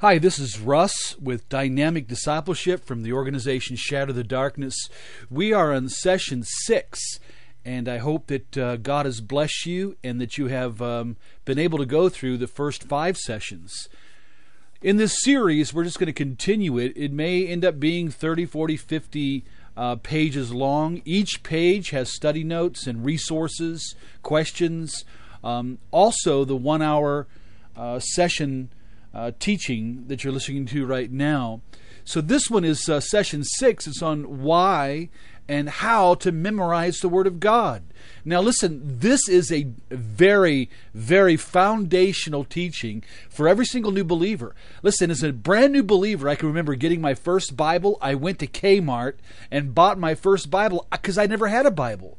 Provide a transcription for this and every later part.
Hi, this is Russ with Dynamic Discipleship from the organization Shatter the Darkness. We are on session six, and I hope that uh, God has blessed you and that you have um, been able to go through the first five sessions. In this series, we're just going to continue it. It may end up being 30, 40, 50 uh, pages long. Each page has study notes and resources, questions. Um, also, the one hour uh, session uh, teaching that you're listening to right now. So this one is uh, session six. It's on why and how to memorize the Word of God. Now, listen, this is a very, very foundational teaching for every single new believer. Listen, as a brand new believer, I can remember getting my first Bible. I went to Kmart and bought my first Bible because I never had a Bible.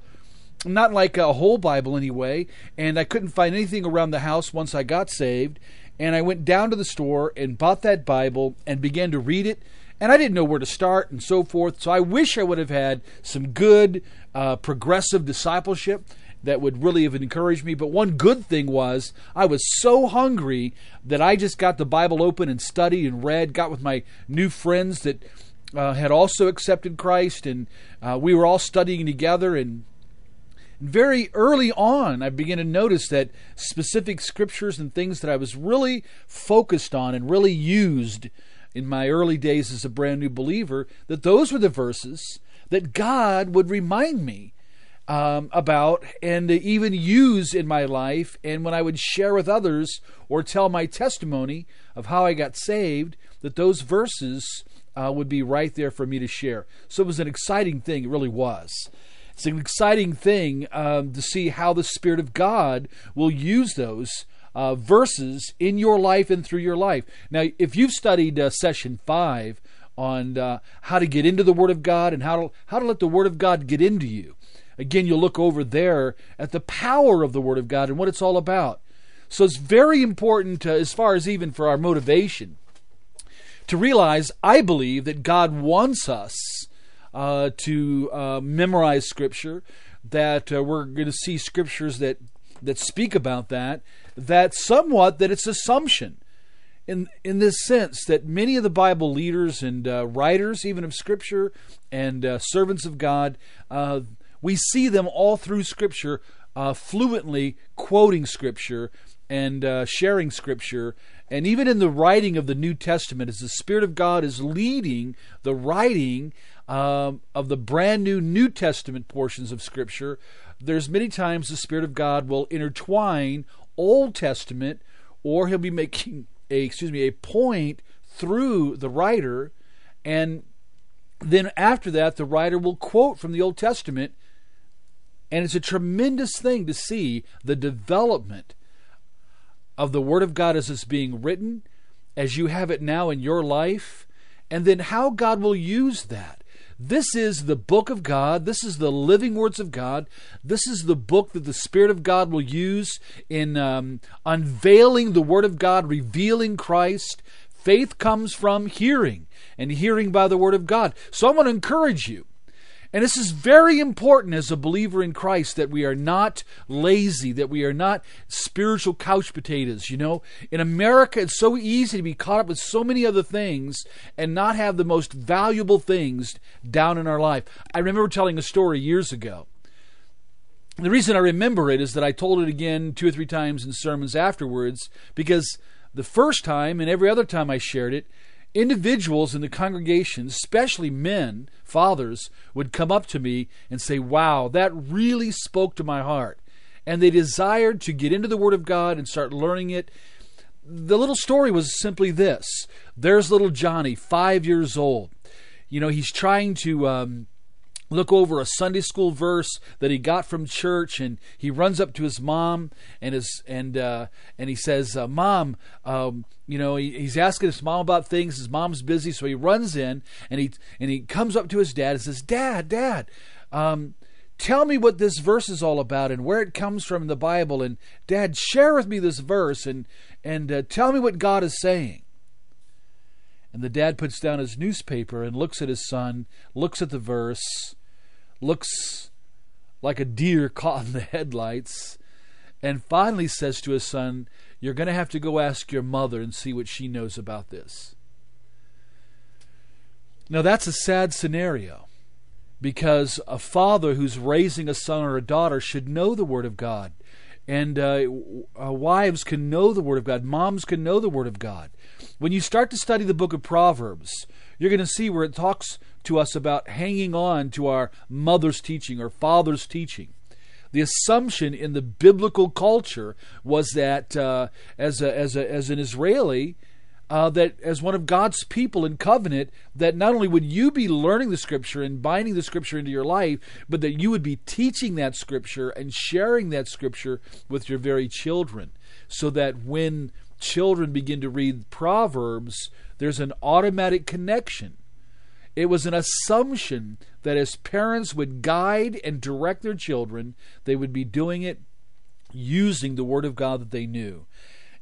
Not like a whole Bible, anyway, and I couldn't find anything around the house once I got saved and I went down to the store and bought that Bible and began to read it. And I didn't know where to start and so forth. So I wish I would have had some good uh, progressive discipleship that would really have encouraged me. But one good thing was I was so hungry that I just got the Bible open and studied and read, got with my new friends that uh, had also accepted Christ, and uh, we were all studying together and very early on, I began to notice that specific scriptures and things that I was really focused on and really used in my early days as a brand new believer, that those were the verses that God would remind me um, about and even use in my life. And when I would share with others or tell my testimony of how I got saved, that those verses uh, would be right there for me to share. So it was an exciting thing. It really was. It's an exciting thing um, to see how the Spirit of God will use those uh, verses in your life and through your life. Now, if you've studied uh, session five on uh, how to get into the Word of God and how to how to let the Word of God get into you, again, you'll look over there at the power of the Word of God and what it's all about. So it's very important, as far as even for our motivation, to realize I believe that God wants us uh, to uh, memorize Scripture, that uh, we're going to see scriptures that that speak about that. That somewhat that it's assumption in in this sense that many of the Bible leaders and uh, writers, even of Scripture, and uh, servants of God, uh, we see them all through Scripture fluently quoting Scripture and sharing Scripture. And even in the writing of the New Testament, as the Spirit of God is leading the writing um, of the brand new New Testament portions of Scripture, there's many times the Spirit of God will intertwine Old Testament, or He'll be making a excuse me a point through the writer, and then after that the writer will quote from the Old Testament, and it's a tremendous thing to see the development of the Word of God as it's being written, as you have it now in your life, and then how God will use that. This is the book of God. This is the living words of God. This is the book that the Spirit of God will use in um, unveiling the Word of God, revealing Christ. Faith comes from hearing, and hearing by the Word of God. So I want to encourage you and this is very important as a believer in Christ that we are not lazy, that we are not spiritual couch potatoes. You know, in America, it's so easy to be caught up with so many other things and not have the most valuable things down in our life. I remember telling a story years ago. The reason I remember it is that I told it again two or three times in sermons afterwards because the first time and every other time I shared it, individuals in the congregation, especially men, fathers, would come up to me and say, Wow, that really spoke to my heart. And they desired to get into the Word of God and start learning it. The little story was simply this there's little Johnny, five years old. You know, he's trying to. Um, look over a Sunday school verse that he got from church, and he runs up to his mom and his and uh, and he says, uh, "Mom, um, you know, he, he's asking his mom about things. His mom's busy, so he runs in and he and he comes up to his dad and says, "Dad, Dad." Um, tell me what this verse is all about and where it comes from in the Bible. And Dad, share with me this verse and and uh, tell me what God is saying. And the dad puts down his newspaper and looks at his son, looks at the verse, looks like a deer caught in the headlights, and finally says to his son, you're going to have to go ask your mother and see what she knows about this. Now, that's a sad scenario because a father who's raising a son or a daughter should know the Word of God. And uh, uh, wives can know the Word of God. Moms can know the Word of God. When you start to study the book of Proverbs, you're going to see where it talks to us about hanging on to our mother's teaching or father's teaching. The assumption in the biblical culture was that uh, as, a, as, a, as an Israeli, uh, that as one of God's people in covenant, that not only would you be learning the scripture and binding the scripture into your life, but that you would be teaching that scripture and sharing that scripture with your very children, so that when children begin to read Proverbs, there's an automatic connection. It was an assumption that as parents would guide and direct their children, they would be doing it using the Word of God that they knew.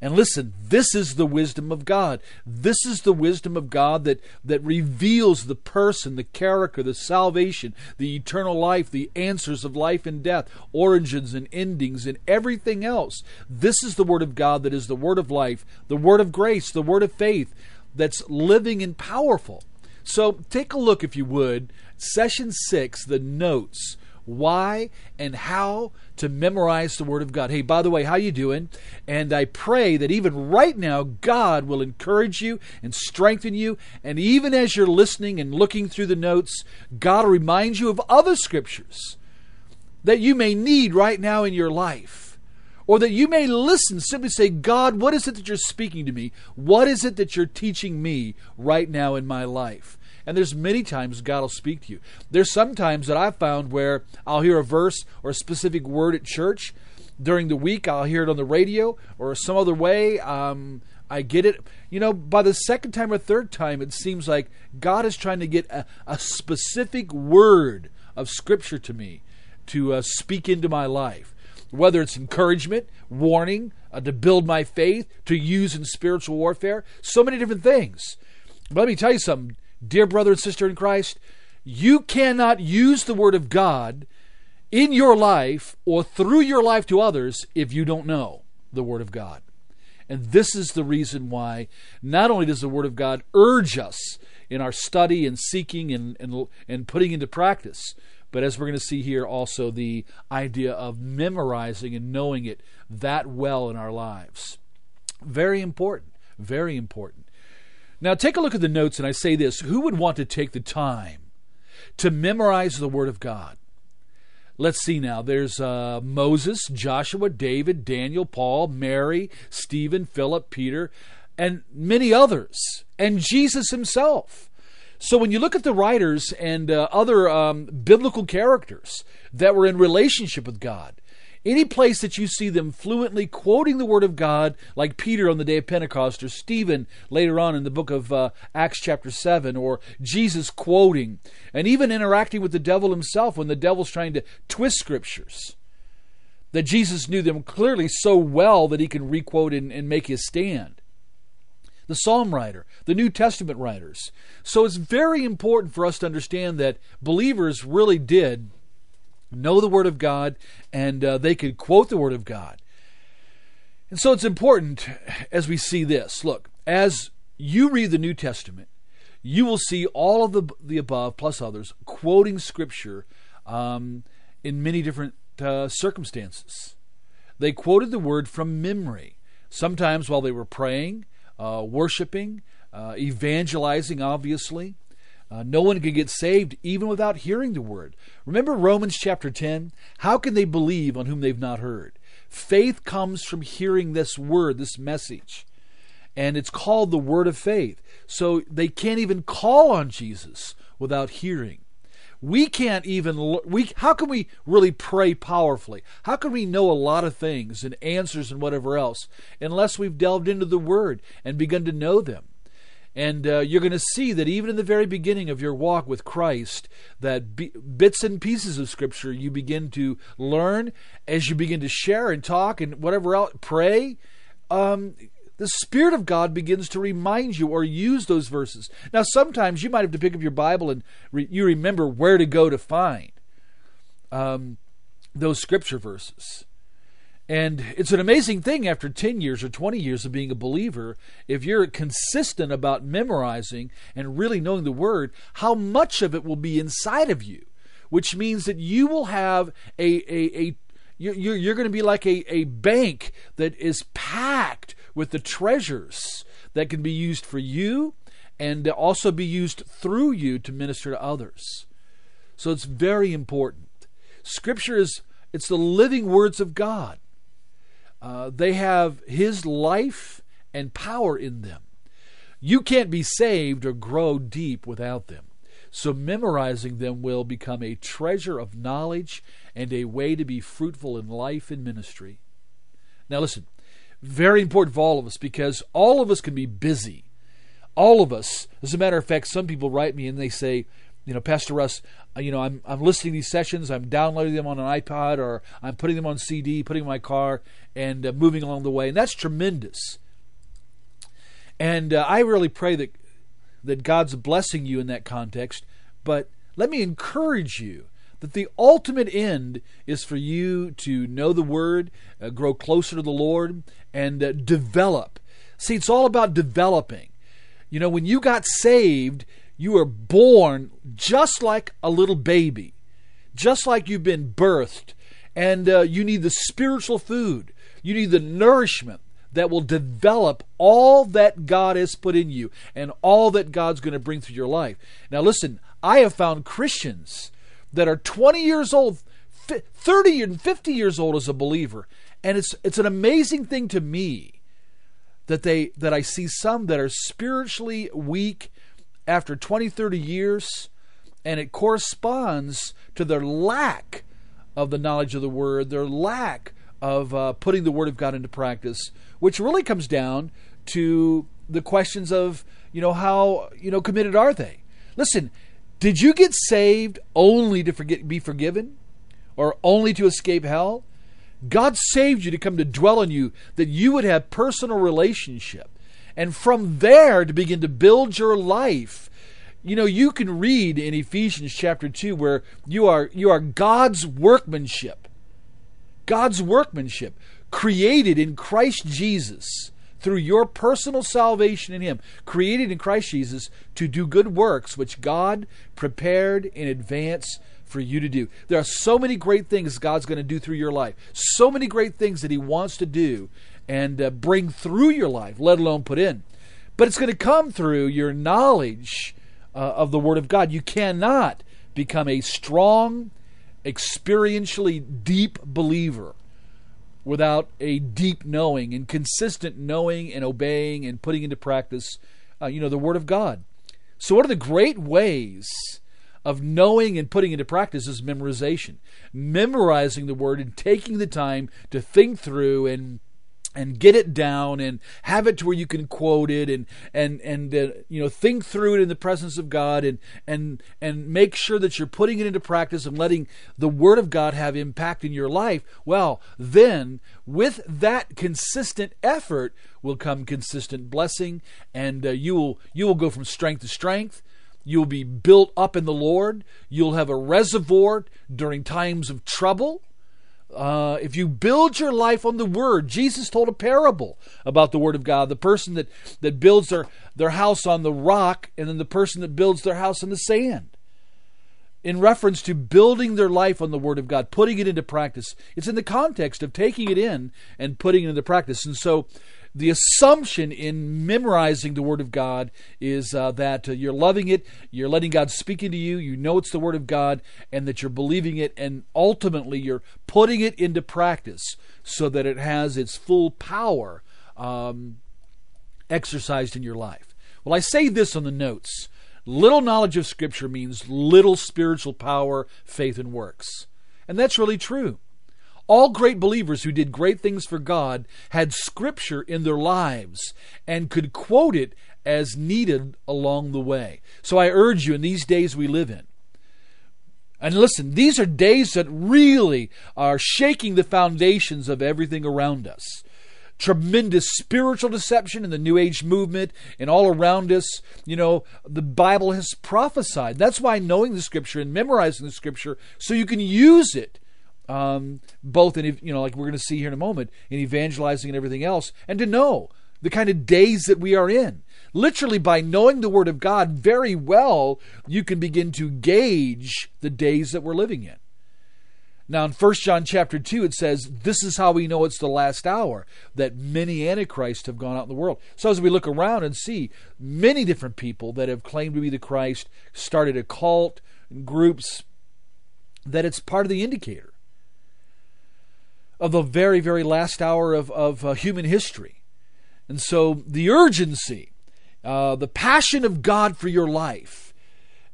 And listen, this is the wisdom of God. This is the wisdom of God that, that reveals the person, the character, the salvation, the eternal life, the answers of life and death, origins and endings, and everything else. This is the Word of God that is the Word of life, the Word of grace, the Word of faith that's living and powerful. So take a look, if you would, session six, the notes why and how to memorize the word of god. Hey by the way how you doing? And i pray that even right now god will encourage you and strengthen you. And even as you're listening and looking through the notes god will remind you of other scriptures that you may need right now in your life or that you may listen simply say god what is it that you're speaking to me what is it that you're teaching me right now in my life and there's many times God will speak to you. There's some times that I've found where I'll hear a verse or a specific word at church. During the week, I'll hear it on the radio or some other way. Um, I get it. You know, by the second time or third time, it seems like God is trying to get a, a specific word of Scripture to me to uh, speak into my life. Whether it's encouragement, warning, uh, to build my faith, to use in spiritual warfare, so many different things. But let me tell you something dear brother and sister in Christ, you cannot use the Word of God in your life or through your life to others if you don't know the Word of God. And this is the reason why not only does the Word of God urge us in our study and seeking and, and, and putting into practice, but as we're going to see here, also the idea of memorizing and knowing it that well in our lives. Very important. Very important. Now, take a look at the notes, and I say this who would want to take the time to memorize the Word of God? Let's see now. There's uh, Moses, Joshua, David, Daniel, Paul, Mary, Stephen, Philip, Peter, and many others, and Jesus himself. So when you look at the writers and uh, other um, biblical characters that were in relationship with God, any place that you see them fluently quoting the Word of God, like Peter on the day of Pentecost, or Stephen later on in the book of uh, Acts, chapter 7, or Jesus quoting, and even interacting with the devil himself when the devil's trying to twist scriptures, that Jesus knew them clearly so well that he can requote and, and make his stand the psalm writer, the New Testament writers. So it's very important for us to understand that believers really did know the Word of God, and uh, they could quote the Word of God. And so it's important as we see this. Look, as you read the New Testament, you will see all of the, the above, plus others, quoting Scripture um, in many different uh, circumstances. They quoted the Word from memory, sometimes while they were praying, uh, worshiping, uh, evangelizing, obviously. Uh, no one can get saved even without hearing the word. Remember Romans chapter 10? How can they believe on whom they've not heard? Faith comes from hearing this word, this message. And it's called the word of faith. So they can't even call on Jesus without hearing. We can't even we how can we really pray powerfully? How can we know a lot of things and answers and whatever else unless we've delved into the word and begun to know them? And uh, you're going to see that even in the very beginning of your walk with Christ, that b- bits and pieces of Scripture you begin to learn as you begin to share and talk and whatever else, pray. Um, the Spirit of God begins to remind you or use those verses. Now, sometimes you might have to pick up your Bible and re- you remember where to go to find um, those Scripture verses. And it's an amazing thing after 10 years or 20 years of being a believer, if you're consistent about memorizing and really knowing the Word, how much of it will be inside of you, which means that you will have a, a, a you're, going to be like a, a bank that is packed with the treasures that can be used for you and also be used through you to minister to others. So it's very important. Scripture is it's the living words of God. Uh, they have His life and power in them. You can't be saved or grow deep without them. So, memorizing them will become a treasure of knowledge and a way to be fruitful in life and ministry. Now, listen, very important for all of us because all of us can be busy. All of us, as a matter of fact, some people write me and they say, you know, Pastor Russ, uh, you know, I'm I'm listening to these sessions, I'm downloading them on an iPod or I'm putting them on CD, putting in my car, and uh, moving along the way, and that's tremendous. And uh, I really pray that that God's blessing you in that context. But let me encourage you that the ultimate end is for you to know the Word, uh, grow closer to the Lord, and uh, develop. See, it's all about developing. You know, when you got saved, you were born just like a little baby, just like you've been birthed, and uh, you need the spiritual food, you need the nourishment that will develop all that God has put in you and all that God's going to bring through your life. Now, listen, I have found Christians that are 20 years old, 30 and 50 years old as a believer, and it's it's an amazing thing to me that they that I see some that are spiritually weak after 20, 30 years, and it corresponds to their lack of the knowledge of the Word, their lack of uh, putting the Word of God into practice, which really comes down to the questions of, you know, how, you know, committed are they? Listen, did you get saved only to forget, be forgiven? Or only to escape hell? God saved you to come to dwell in you, that you would have personal relationship. And from there to begin to build your life. You know you can read in Ephesians chapter 2 where you are you are God's workmanship. God's workmanship created in Christ Jesus through your personal salvation in him created in Christ Jesus to do good works which God prepared in advance for you to do. There are so many great things God's going to do through your life. So many great things that he wants to do and uh, bring through your life, let alone put in. But it's going to come through your knowledge uh, of the Word of God. You cannot become a strong, experientially deep believer without a deep knowing and consistent knowing and obeying and putting into practice, uh, you know, the Word of God. So, one of the great ways of knowing and putting into practice is memorization. Memorizing the Word and taking the time to think through and and get it down and have it to where you can quote it and and and uh, you know think through it in the presence of God and and and make sure that you're putting it into practice and letting the word of God have impact in your life. Well then with that consistent effort will come consistent blessing and uh, you will you will go from strength to strength. You'll be built up in the Lord. You'll have a reservoir during times of trouble uh, if you build your life on the Word, Jesus told a parable about the Word of God. The person that, that builds their, their house on the rock, and then the person that builds their house on the sand. In reference to building their life on the Word of God, putting it into practice. It's in the context of taking it in and putting it into practice. And so the assumption in memorizing the Word of God is uh, that uh, you're loving it, you're letting God speak into you, you know it's the Word of God, and that you're believing it, and ultimately you're putting it into practice so that it has its full power um, exercised in your life. Well, I say this on the notes. Little knowledge of Scripture means little spiritual power, faith, and works. And that's really true. All great believers who did great things for God had Scripture in their lives and could quote it as needed along the way. So I urge you in these days we live in, and listen, these are days that really are shaking the foundations of everything around us. Tremendous spiritual deception in the New Age movement and all around us. You know, the Bible has prophesied. That's why knowing the Scripture and memorizing the Scripture so you can use it um, both in you know like we're going to see here in a moment in evangelizing and everything else, and to know the kind of days that we are in. Literally, by knowing the Word of God very well, you can begin to gauge the days that we're living in. Now in 1 John chapter 2 it says this is how we know it's the last hour that many antichrists have gone out in the world. So as we look around and see many different people that have claimed to be the Christ started a cult groups that it's part of the indicator of the very very last hour of of uh, human history. And so the urgency uh, the passion of God for your life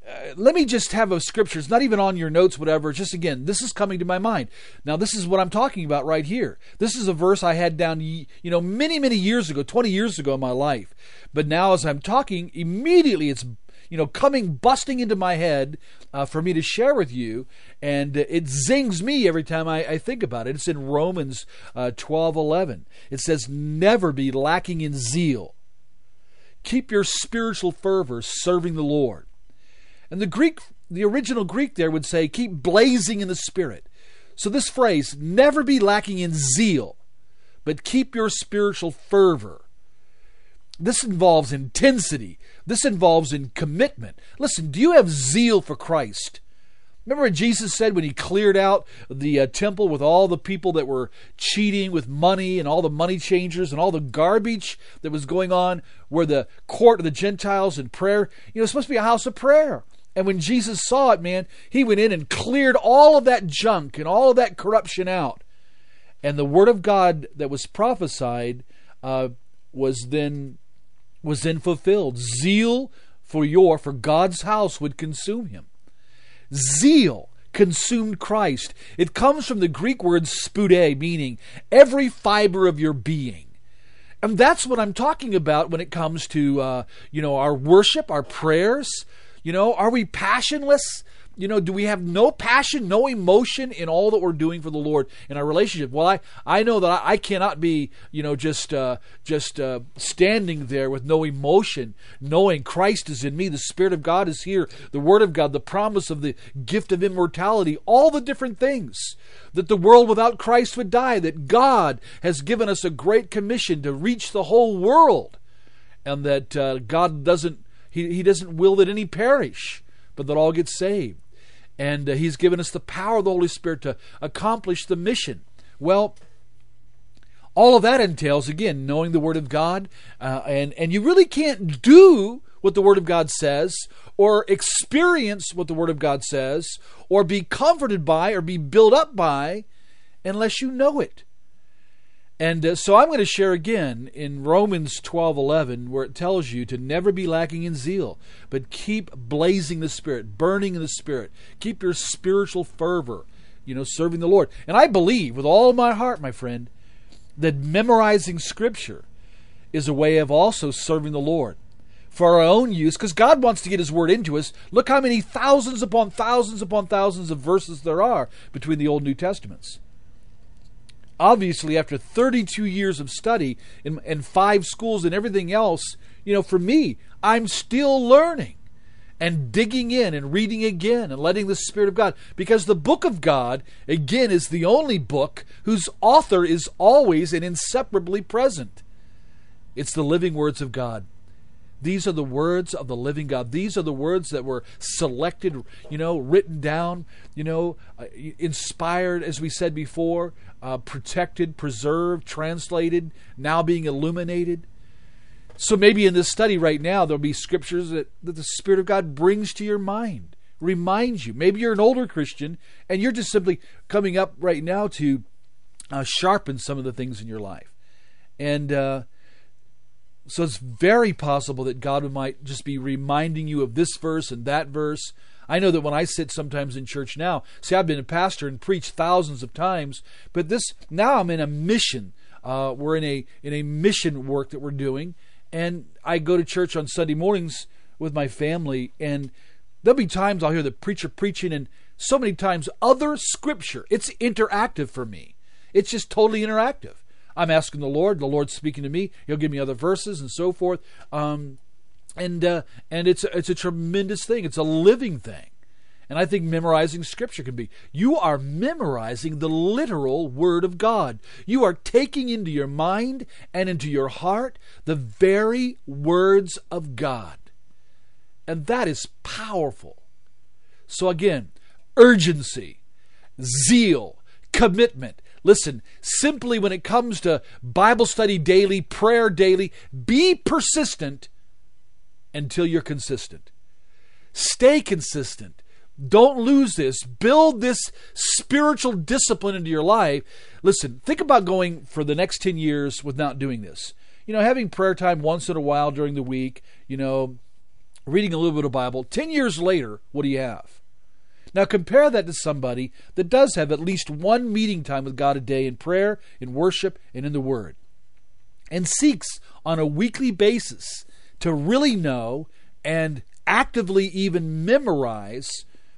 uh, let me just have a scripture. It's not even on your notes, whatever. Just again, this is coming to my mind. Now, this is what I'm talking about right here. This is a verse I had down, you know, many, many years ago, 20 years ago in my life. But now, as I'm talking, immediately it's, you know, coming, busting into my head uh, for me to share with you. And it zings me every time I, I think about it. It's in Romans uh, 12 11. It says, Never be lacking in zeal. Keep your spiritual fervor serving the Lord. And the Greek, the original Greek there would say, keep blazing in the Spirit. So this phrase, never be lacking in zeal, but keep your spiritual fervor. This involves intensity. This involves in commitment. Listen, do you have zeal for Christ? Remember what Jesus said when he cleared out the uh, temple with all the people that were cheating with money and all the money changers and all the garbage that was going on, where the court of the Gentiles and prayer, you know, it's supposed to be a house of prayer. And when Jesus saw it, man, he went in and cleared all of that junk and all of that corruption out. And the word of God that was prophesied uh, was then was then fulfilled. Zeal for your for God's house would consume him. Zeal consumed Christ. It comes from the Greek word spude, meaning every fiber of your being. And that's what I'm talking about when it comes to uh, you know our worship, our prayers, you know, are we passionless? You know, do we have no passion, no emotion in all that we're doing for the Lord in our relationship? Well, I, I know that I, I cannot be, you know, just uh, just uh, standing there with no emotion, knowing Christ is in me, the Spirit of God is here, the Word of God, the promise of the gift of immortality, all the different things that the world without Christ would die, that God has given us a great commission to reach the whole world, and that uh, God doesn't he, he doesn't will that any perish, but that all get saved. And uh, He's given us the power of the Holy Spirit to accomplish the mission. Well, all of that entails, again, knowing the Word of God. Uh, and, and you really can't do what the Word of God says, or experience what the Word of God says, or be comforted by, or be built up by, unless you know it. And uh, so I'm going to share again in Romans 12:11 where it tells you to never be lacking in zeal, but keep blazing the spirit, burning in the spirit. Keep your spiritual fervor, you know, serving the Lord. And I believe with all my heart, my friend, that memorizing scripture is a way of also serving the Lord for our own use because God wants to get his word into us. Look how many thousands upon thousands upon thousands of verses there are between the Old and New Testaments obviously after 32 years of study and, and five schools and everything else you know for me i'm still learning and digging in and reading again and letting the spirit of god. Because the book of god again is the only book whose author is always and inseparably present. It's the living words of god these are the words of the living God. These are the words that were selected, you know, written down, you know, uh, inspired, as we said before, uh, protected, preserved, translated, now being illuminated. So maybe in this study right now, there'll be scriptures that, that the Spirit of God brings to your mind, reminds you. Maybe you're an older Christian and you're just simply coming up right now to uh, sharpen some of the things in your life. And uh, so it's very possible that God might just be reminding you of this verse and that verse. I know that when I sit sometimes in church now, see, I've been a pastor and preached thousands of times, but this now I'm in a mission. Uh, we're in a in a mission work that we're doing, and I go to church on Sunday mornings with my family, and there'll be times I'll hear the preacher preaching, and so many times other scripture. It's interactive for me. It's just totally interactive. I'm asking the Lord. The Lord's speaking to me. He'll give me other verses and so forth. Um, and uh, and it's it's a tremendous thing. It's a living thing. And I think memorizing Scripture can be. You are memorizing the literal Word of God. You are taking into your mind and into your heart the very words of God. And that is powerful. So, again, urgency, zeal, commitment. Listen, simply when it comes to Bible study daily, prayer daily, be persistent until you're consistent. Stay consistent. Don't lose this. Build this spiritual discipline into your life. Listen, think about going for the next 10 years without doing this. You know, having prayer time once in a while during the week, you know, reading a little bit of Bible. 10 years later, what do you have? Now compare that to somebody that does have at least one meeting time with God a day in prayer, in worship, and in the Word, and seeks on a weekly basis to really know and actively even memorize,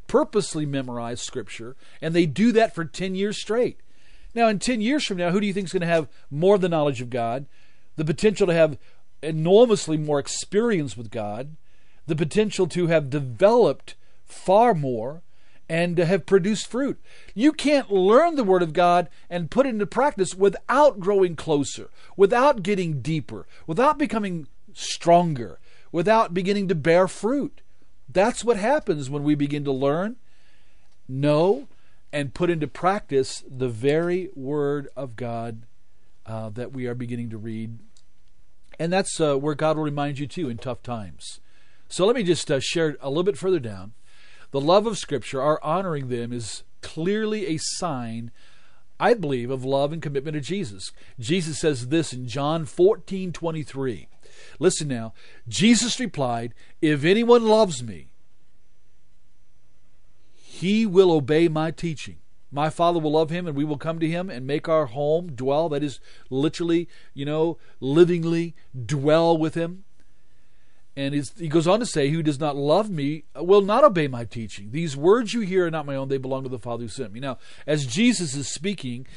purposely memorize Scripture, and they do that for 10 years straight. Now, in 10 years from now, who do you think is going to have more of the knowledge of God, the potential to have enormously more experience with God, the potential to have developed far more, and have produced fruit. You can't learn the Word of God and put it into practice without growing closer, without getting deeper, without becoming stronger, without beginning to bear fruit. That's what happens when we begin to learn, know, and put into practice the very Word of God uh, that we are beginning to read. And that's uh, where God will remind you too in tough times. So let me just uh, share a little bit further down. The love of Scripture, our honoring them, is clearly a sign, I believe, of love and commitment to Jesus. Jesus says this in John 14 23. Listen now. Jesus replied, If anyone loves me, he will obey my teaching. My Father will love him, and we will come to him and make our home dwell. That is literally, you know, livingly dwell with him. And he goes on to say, Who does not love me will not obey my teaching. These words you hear are not my own, they belong to the Father who sent me. Now, as Jesus is speaking,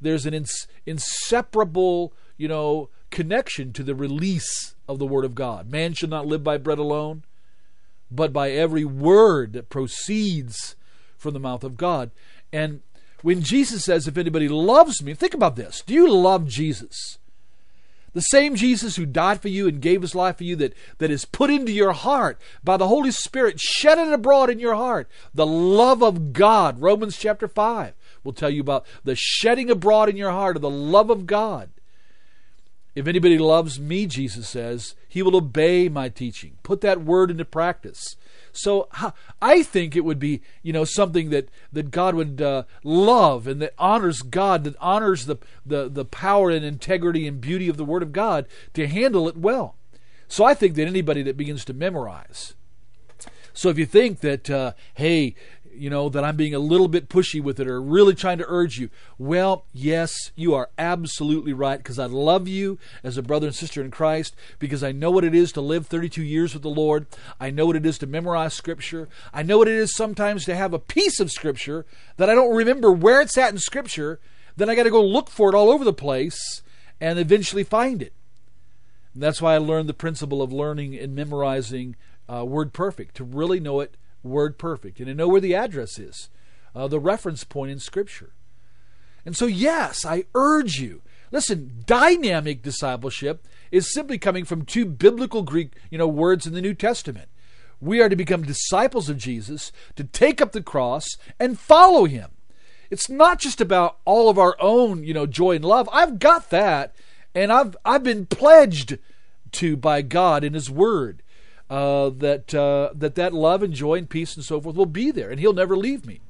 there's an ins- inseparable, you know, connection to the release of the Word of God. Man should not live by bread alone, but by every word that proceeds from the mouth of God. And when Jesus says, If anybody loves me, think about this. Do you love Jesus? The same Jesus who died for you and gave his life for you, that, that is put into your heart by the Holy Spirit, shed it abroad in your heart. The love of God, Romans chapter 5, will tell you about the shedding abroad in your heart of the love of God. If anybody loves me, Jesus says, he will obey my teaching. Put that word into practice. So I think it would be, you know, something that, that God would uh, love and that honors God, that honors the, the, the power and integrity and beauty of the Word of God to handle it well. So I think that anybody that begins to memorize. So if you think that, uh, hey, you know, that I'm being a little bit pushy with it or really trying to urge you. Well, yes, you are absolutely right because I love you as a brother and sister in Christ because I know what it is to live 32 years with the Lord. I know what it is to memorize Scripture. I know what it is sometimes to have a piece of Scripture that I don't remember where it's at in Scripture. Then I got to go look for it all over the place and eventually find it. And that's why I learned the principle of learning and memorizing uh, Word Perfect to really know it word perfect and to know where the address is, uh, the reference point in Scripture. And so, yes, I urge you. Listen, dynamic discipleship is simply coming from two biblical Greek, you know, words in the New Testament. We are to become disciples of Jesus, to take up the cross and follow him. It's not just about all of our own, you know, joy and love. I've got that, and I've I've been pledged to by God in His Word uh, that uh, that that love and joy and peace and so forth will be there, and He'll never leave me.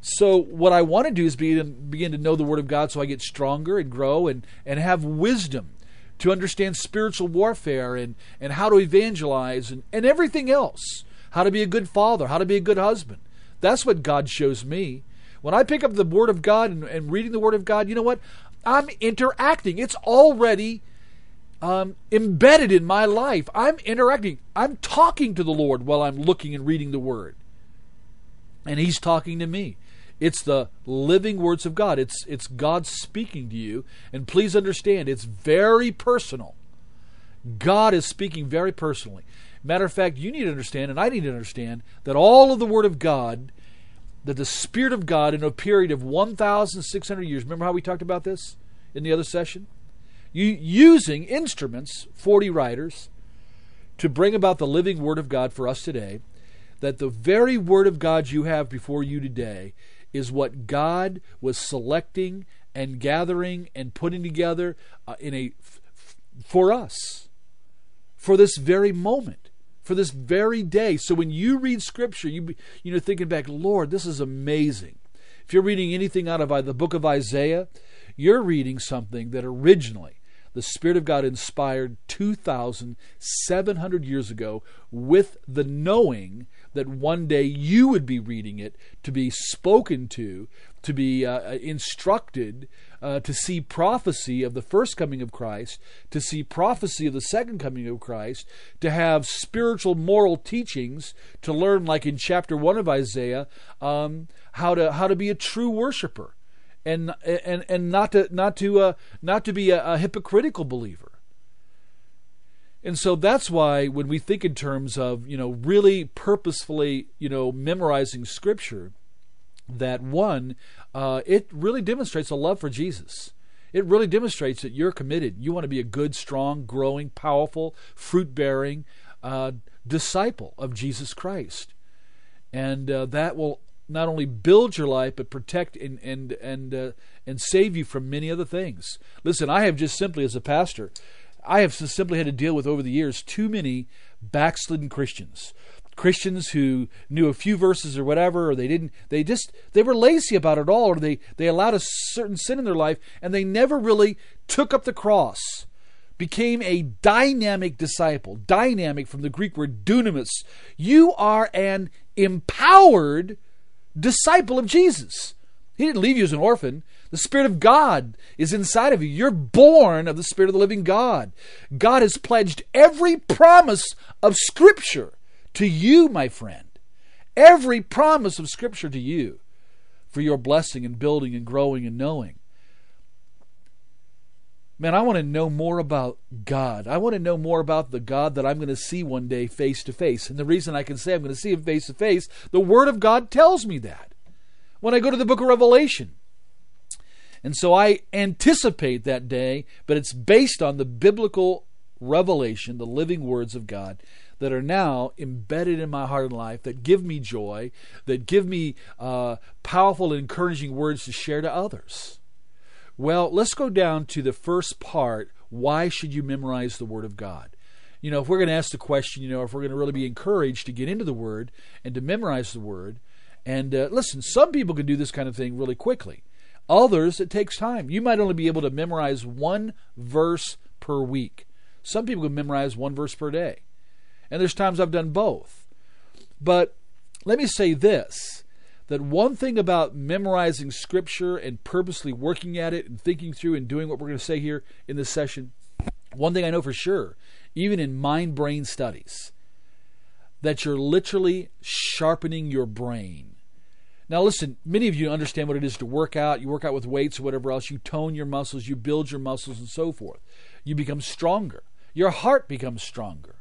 So what I want to do is begin, begin to know the Word of God, so I get stronger and grow and and have wisdom to understand spiritual warfare and and how to evangelize and, and everything else, how to be a good father, how to be a good husband. That's what God shows me. When I pick up the Word of God and, and reading the Word of God, you know what? I'm interacting. It's already um, embedded in my life. I'm interacting. I'm talking to the Lord while I'm looking and reading the Word. And He's talking to me. It's the living words of God. It's it's God speaking to you. And please understand, it's very personal. God is speaking very personally. Matter of fact, you need to understand, and I need to understand, that all of the Word of God, that the Spirit of God in a period of 1,600 years, remember how we talked about this in the other session? Using instruments, 40 writers, to bring about the living Word of God for us today, that the very Word of God you have before you today is what God was selecting and gathering and putting together uh, in a f- for us for this very moment for this very day. So when you read scripture you you know thinking back lord this is amazing. If you're reading anything out of uh, the book of Isaiah you're reading something that originally the Spirit of God inspired 2,700 years ago with the knowing that one day you would be reading it, to be spoken to, to be uh, uh, instructed, uh, to see prophecy of the first coming of Christ, to see prophecy of the second coming of Christ, to have spiritual moral teachings, to learn, like in chapter 1 of Isaiah, um, how, to, how to be a true worshiper and and and not to not to uh, not to be a, a hypocritical believer. And so that's why when we think in terms of you know really purposefully you know memorizing scripture, that one uh, it really demonstrates a love for Jesus. It really demonstrates that you're committed. You want to be a good, strong, growing, powerful, fruit bearing uh, disciple of Jesus Christ, and uh, that will not only build your life but protect and and and uh, and save you from many other things. Listen, I have just simply as a pastor, I have simply had to deal with over the years too many backslidden Christians. Christians who knew a few verses or whatever, or they didn't, they just, they were lazy about it all, or they, they allowed a certain sin in their life, and they never really took up the cross, became a dynamic disciple. Dynamic from the Greek word dunamis. You are an empowered disciple of Jesus. He didn't leave you as an orphan. The Spirit of God is inside of you. You're born of the Spirit of the living God. God has pledged every promise of Scripture to you, my friend. Every promise of Scripture to you for your blessing and building and growing and knowing. Man, I want to know more about God. I want to know more about the God that I'm going to see one day face to face. And the reason I can say I'm going to see him face to face, the Word of God tells me that. When I go to the book of Revelation. And so I anticipate that day, but it's based on the biblical revelation, the living words of God that are now embedded in my heart and life, that give me joy, that give me uh, powerful and encouraging words to share to others. Well, let's go down to the first part. Why should you memorize the Word of God? You know, if we're going to ask the question, you know, if we're going to really be encouraged to get into the Word and to memorize the Word, and uh, listen, some people can do this kind of thing really quickly. Others, it takes time. You might only be able to memorize one verse per week. Some people can memorize one verse per day. And there's times I've done both. But let me say this that one thing about memorizing scripture and purposely working at it and thinking through and doing what we're going to say here in this session, one thing I know for sure, even in mind brain studies, that you're literally sharpening your brain. Now, listen, many of you understand what it is to work out. You work out with weights or whatever else. You tone your muscles, you build your muscles, and so forth. You become stronger. Your heart becomes stronger.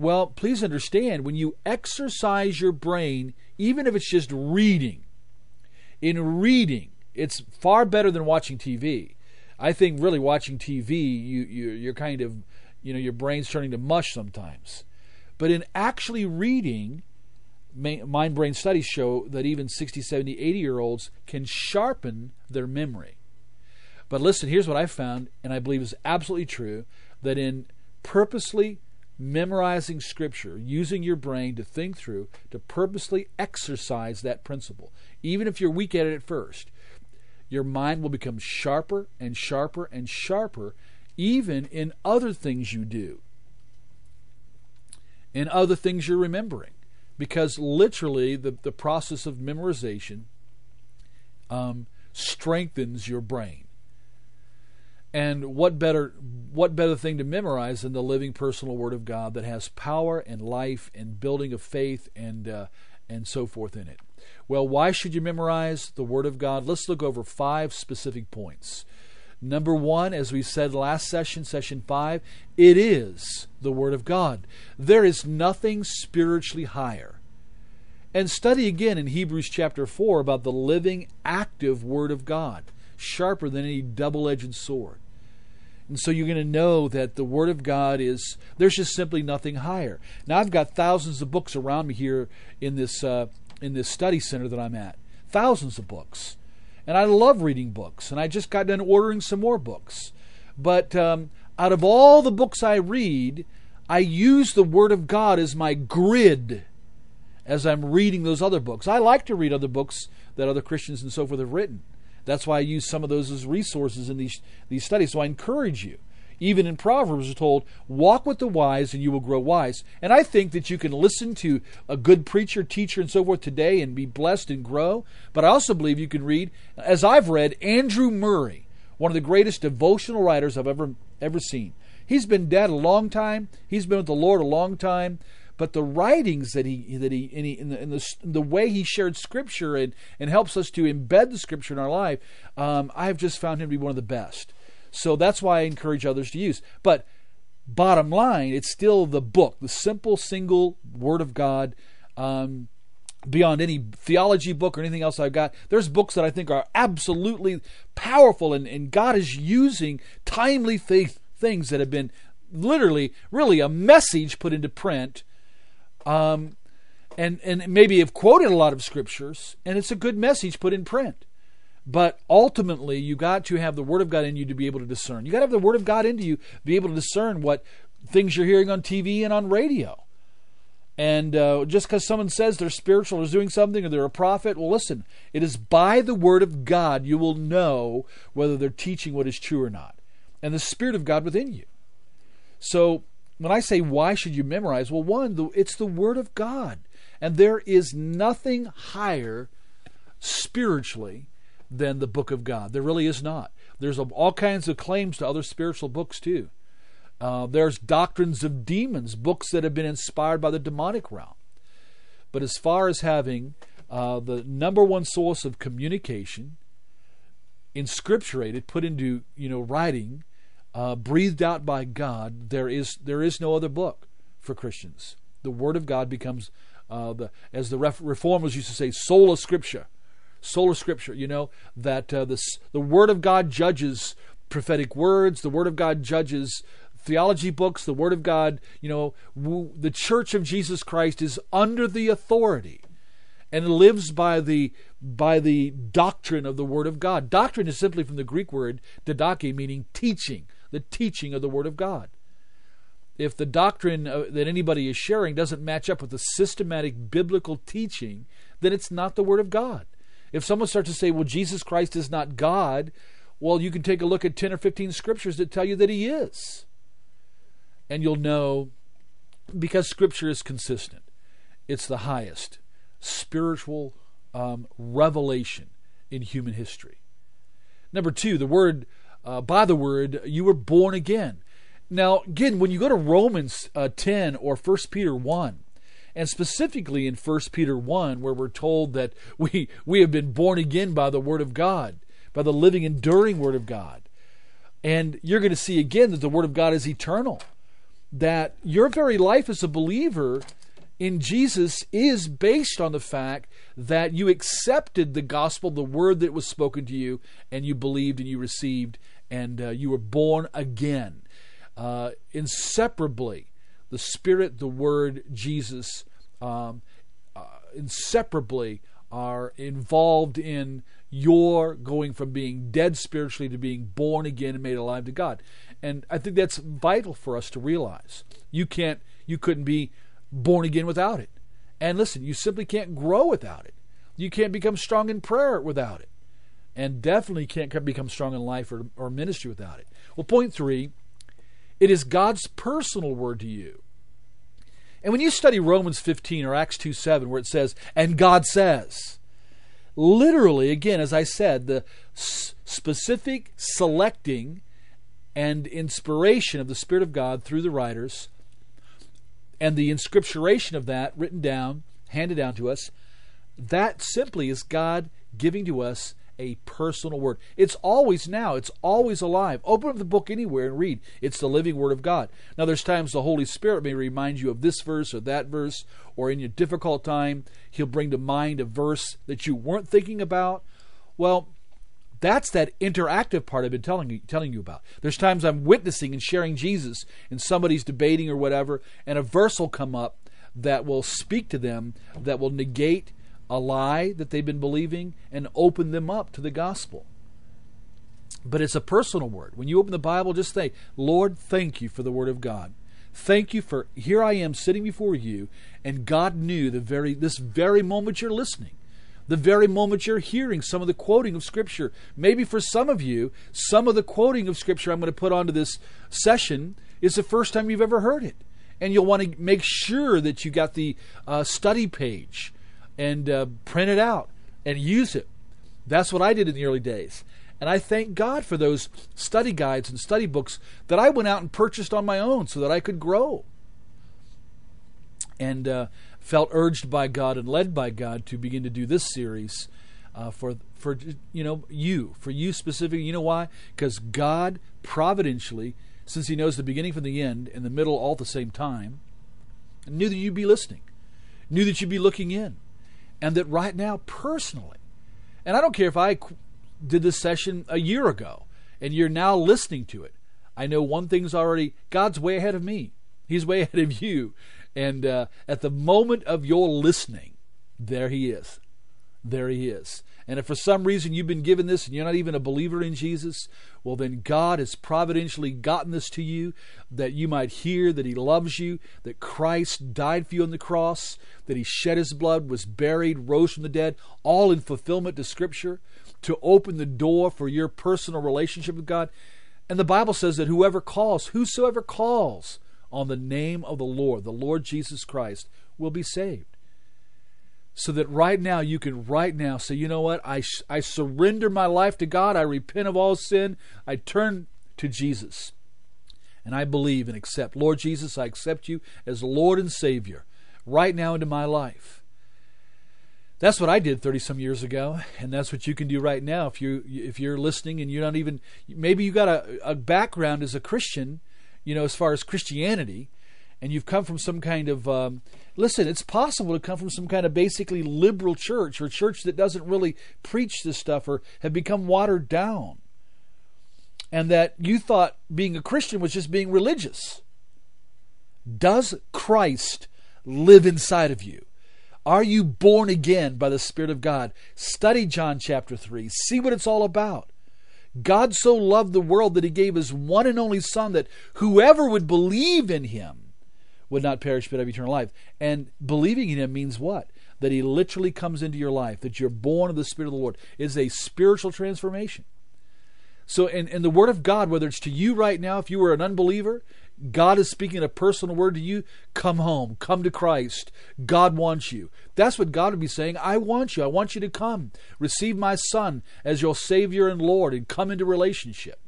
Well, please understand when you exercise your brain, even if it's just reading, in reading, it's far better than watching TV. I think really watching TV, you, you you're kind of, you know, your brain's turning to mush sometimes. But in actually reading, mind brain studies show that even 60, 70, 80 year olds can sharpen their memory. But listen, here's what I found, and I believe is absolutely true that in purposely memorizing scripture, using your brain to think through, to purposely exercise that principle. Even if you're weak at it at first, your mind will become sharper and sharper and sharper, even in other things you do, in other things you're remembering. Because literally, the, the process of memorization um, strengthens your brain. And what better what better thing to memorize than the living personal Word of God that has power and life and building of faith and uh, and so forth in it? Well, why should you memorize the Word of God? Let's look over five specific points. Number one, as we said last session, session five, it is the Word of God. There is nothing spiritually higher. And study again in Hebrews chapter 4 about the living, active Word of God, sharper than any double edged sword. And so you're going to know that the Word of God is, there's just simply nothing higher. Now, I've got thousands of books around me here in this, uh, in this study center that I'm at. Thousands of books. And I love reading books. And I just got done ordering some more books. But um, out of all the books I read, I use the Word of God as my grid as I'm reading those other books. I like to read other books that other Christians and so forth have written. That's why I use some of those as resources in these, these studies. So I encourage you. Even in Proverbs, we're told, walk with the wise and you will grow wise. And I think that you can listen to a good preacher, teacher, and so forth today and be blessed and grow. But I also believe you can read, as I've read, Andrew Murray, one of the greatest devotional writers I've ever ever seen. He's been dead a long time. He's been with the Lord a long time but the writings that he that he in, he, in, the, the, way he shared scripture and and helps us to embed the scripture in our life, um, I've just found him to be one of the best. So that's why I encourage others to use. But bottom line, it's still the book, the simple single Word of God. Um, beyond any theology book or anything else I've got. There's books that I think are absolutely powerful, and, and God is using timely th- things that have been literally, really a message put into print um, and and maybe have quoted a lot of scriptures, and it's a good message put in print. But ultimately, you got to have the Word of God in you to be able to discern. You got to have the Word of God into you to be able to discern what things you're hearing on TV and on radio. And uh, just because someone says they're spiritual or is doing something or they're a prophet, well, listen, it is by the Word of God you will know whether they're teaching what is true or not. And the Spirit of God within you. So when I say why should you memorize, well, one, it's the Word of God. And there is nothing higher spiritually than the book of God. There really is not. There's all kinds of claims to other spiritual books, too. Uh, there's doctrines of demons, books that have been inspired by the demonic realm. But as far as having uh, the number one source of communication, inscripturated, put into you know writing, uh, breathed out by God, there is there is no other book for Christians. The Word of God becomes uh, the as the reformers used to say, sola scriptura, sola scriptura. You know that uh, the the Word of God judges prophetic words. The Word of God judges theology books. The Word of God, you know, w- the Church of Jesus Christ is under the authority and lives by the by the doctrine of the Word of God. Doctrine is simply from the Greek word didache, meaning teaching the teaching of the Word of God. If the doctrine uh, that anybody is sharing doesn't match up with the systematic biblical teaching, then it's not the Word of God. If someone starts to say, well, Jesus Christ is not God, well, you can take a look at 10 or 15 scriptures that tell you that He is. And you'll know because Scripture is consistent, it's the highest spiritual um, revelation in human history. Number two, the word uh, by the word, you were born again. Now, again, when you go to Romans uh, 10 or 1 Peter 1, and specifically in 1 Peter 1, where we're told that we, we have been born again by the Word of God, by the living, enduring Word of God. And you're going to see again that the Word of God is eternal, that your very life as a believer in Jesus is based on the fact that you accepted the gospel, the word that was spoken to you, and you believed and you received, and uh, you were born again. Uh, inseparably, the Spirit, the Word, Jesus, um, uh, inseparably are involved in your going from being dead spiritually to being born again and made alive to God. And I think that's vital for us to realize. You can't, you couldn't be born again without it. And listen, you simply can't grow without it. You can't become strong in prayer without it. And definitely can't become strong in life or, or ministry without it. Well, point three, it is God's personal word to you. And when you study Romans 15 or Acts 2 7, where it says, and God says, literally, again, as I said, the s- specific selecting and inspiration of the Spirit of God through the writers and the inscripturation of that written down, handed down to us, that simply is God giving to us a personal word. It's always now, it's always alive. Open up the book anywhere and read. It's the living word of God. Now, there's times the Holy Spirit may remind you of this verse or that verse, or in your difficult time, He'll bring to mind a verse that you weren't thinking about. Well, that's that interactive part I've been telling you, telling you about. There's times I'm witnessing and sharing Jesus, and somebody's debating or whatever, and a verse will come up that will speak to them, that will negate a lie that they've been believing, and open them up to the gospel. But it's a personal word. When you open the Bible, just say, Lord, thank you for the word of God. Thank you for here I am sitting before you, and God knew the very this very moment you're listening the very moment you're hearing some of the quoting of Scripture. Maybe for some of you, some of the quoting of Scripture I'm going to put onto this session is the first time you've ever heard it. And you'll want to make sure that you got the uh, study page and uh, print it out and use it. That's what I did in the early days. And I thank God for those study guides and study books that I went out and purchased on my own so that I could grow. And uh, felt urged by God and led by God to begin to do this series uh, for for you know you for you specifically. You know why? Because God providentially, since He knows the beginning from the end and the middle all at the same time, knew that you'd be listening, knew that you'd be looking in, and that right now personally, and I don't care if I did this session a year ago and you're now listening to it. I know one thing's already God's way ahead of me. He's way ahead of you. And uh, at the moment of your listening, there he is. There he is. And if for some reason you've been given this and you're not even a believer in Jesus, well, then God has providentially gotten this to you that you might hear that He loves you, that Christ died for you on the cross, that He shed His blood, was buried, rose from the dead, all in fulfillment to Scripture, to open the door for your personal relationship with God. And the Bible says that whoever calls, whosoever calls, on the name of the Lord, the Lord Jesus Christ, will be saved. So that right now you can right now say, you know what? I, I surrender my life to God. I repent of all sin. I turn to Jesus. And I believe and accept. Lord Jesus, I accept you as Lord and Savior right now into my life. That's what I did 30 some years ago, and that's what you can do right now if you if you're listening and you're not even maybe you got a, a background as a Christian you know, as far as Christianity, and you've come from some kind of um, listen, it's possible to come from some kind of basically liberal church or church that doesn't really preach this stuff or have become watered down. And that you thought being a Christian was just being religious. Does Christ live inside of you? Are you born again by the Spirit of God? Study John chapter 3. See what it's all about. God so loved the world that he gave his one and only Son that whoever would believe in him would not perish but have eternal life. And believing in him means what? That he literally comes into your life, that you're born of the Spirit of the Lord. It is a spiritual transformation. So, in, in the Word of God, whether it's to you right now, if you were an unbeliever, God is speaking a personal word to you. Come home. Come to Christ. God wants you. That's what God would be saying. I want you. I want you to come. Receive my Son as your Savior and Lord and come into relationship.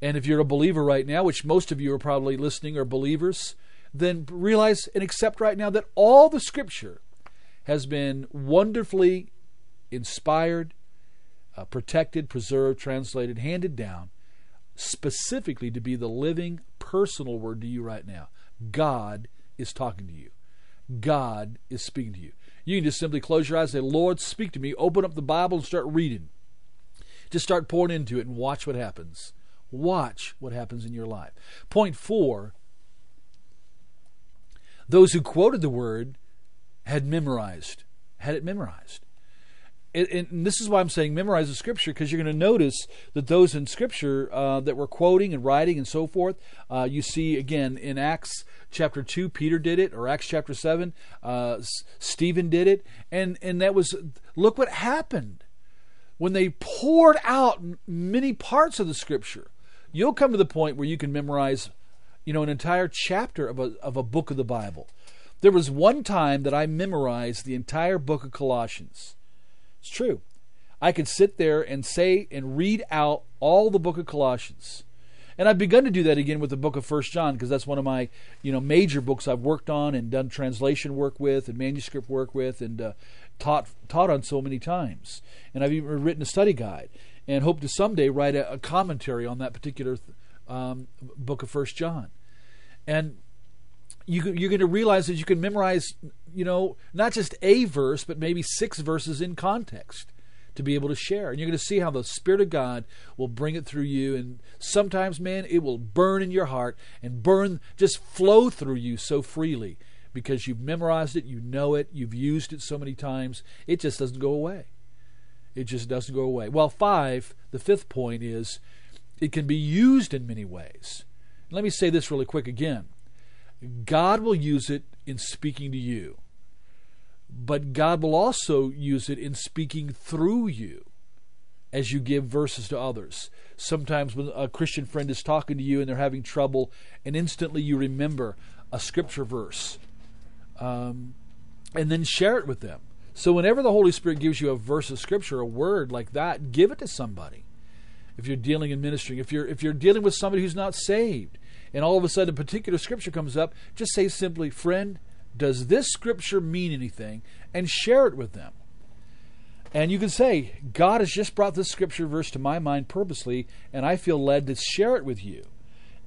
And if you're a believer right now, which most of you are probably listening are believers, then realize and accept right now that all the Scripture has been wonderfully inspired, uh, protected, preserved, translated, handed down specifically to be the living personal word to you right now. God is talking to you. God is speaking to you. You can just simply close your eyes and say, Lord, speak to me. Open up the Bible and start reading. Just start pouring into it and watch what happens. Watch what happens in your life. Point four those who quoted the word had memorized, had it memorized and this is why I'm saying memorize the scripture because you're going to notice that those in scripture uh, that were quoting and writing and so forth, uh, you see again in Acts chapter two, Peter did it, or Acts chapter seven, uh, Stephen did it, and and that was look what happened when they poured out many parts of the scripture. You'll come to the point where you can memorize, you know, an entire chapter of a of a book of the Bible. There was one time that I memorized the entire book of Colossians. It's true. I could sit there and say and read out all the book of Colossians. And I've begun to do that again with the book of First John because that's one of my you know major books I've worked on and done translation work with and manuscript work with and uh, taught taught on so many times. And I've even written a study guide and hope to someday write a, a commentary on that particular um, book of First John. And you, you're going to realize that you can memorize, you know, not just a verse, but maybe six verses in context to be able to share. And you're going to see how the Spirit of God will bring it through you. And sometimes, man, it will burn in your heart and burn, just flow through you so freely because you've memorized it, you know it, you've used it so many times. It just doesn't go away. It just doesn't go away. Well, five, the fifth point is it can be used in many ways. Let me say this really quick again. God will use it in speaking to you, but God will also use it in speaking through you as you give verses to others. Sometimes when a Christian friend is talking to you and they're having trouble, and instantly you remember a scripture verse, um, and then share it with them. So whenever the Holy Spirit gives you a verse of scripture, a word like that, give it to somebody. If you're dealing in ministry, if you're if you're dealing with somebody who's not saved, and all of a sudden a particular scripture comes up, just say simply, friend, does this scripture mean anything? And share it with them. And you can say, God has just brought this scripture verse to my mind purposely, and I feel led to share it with you.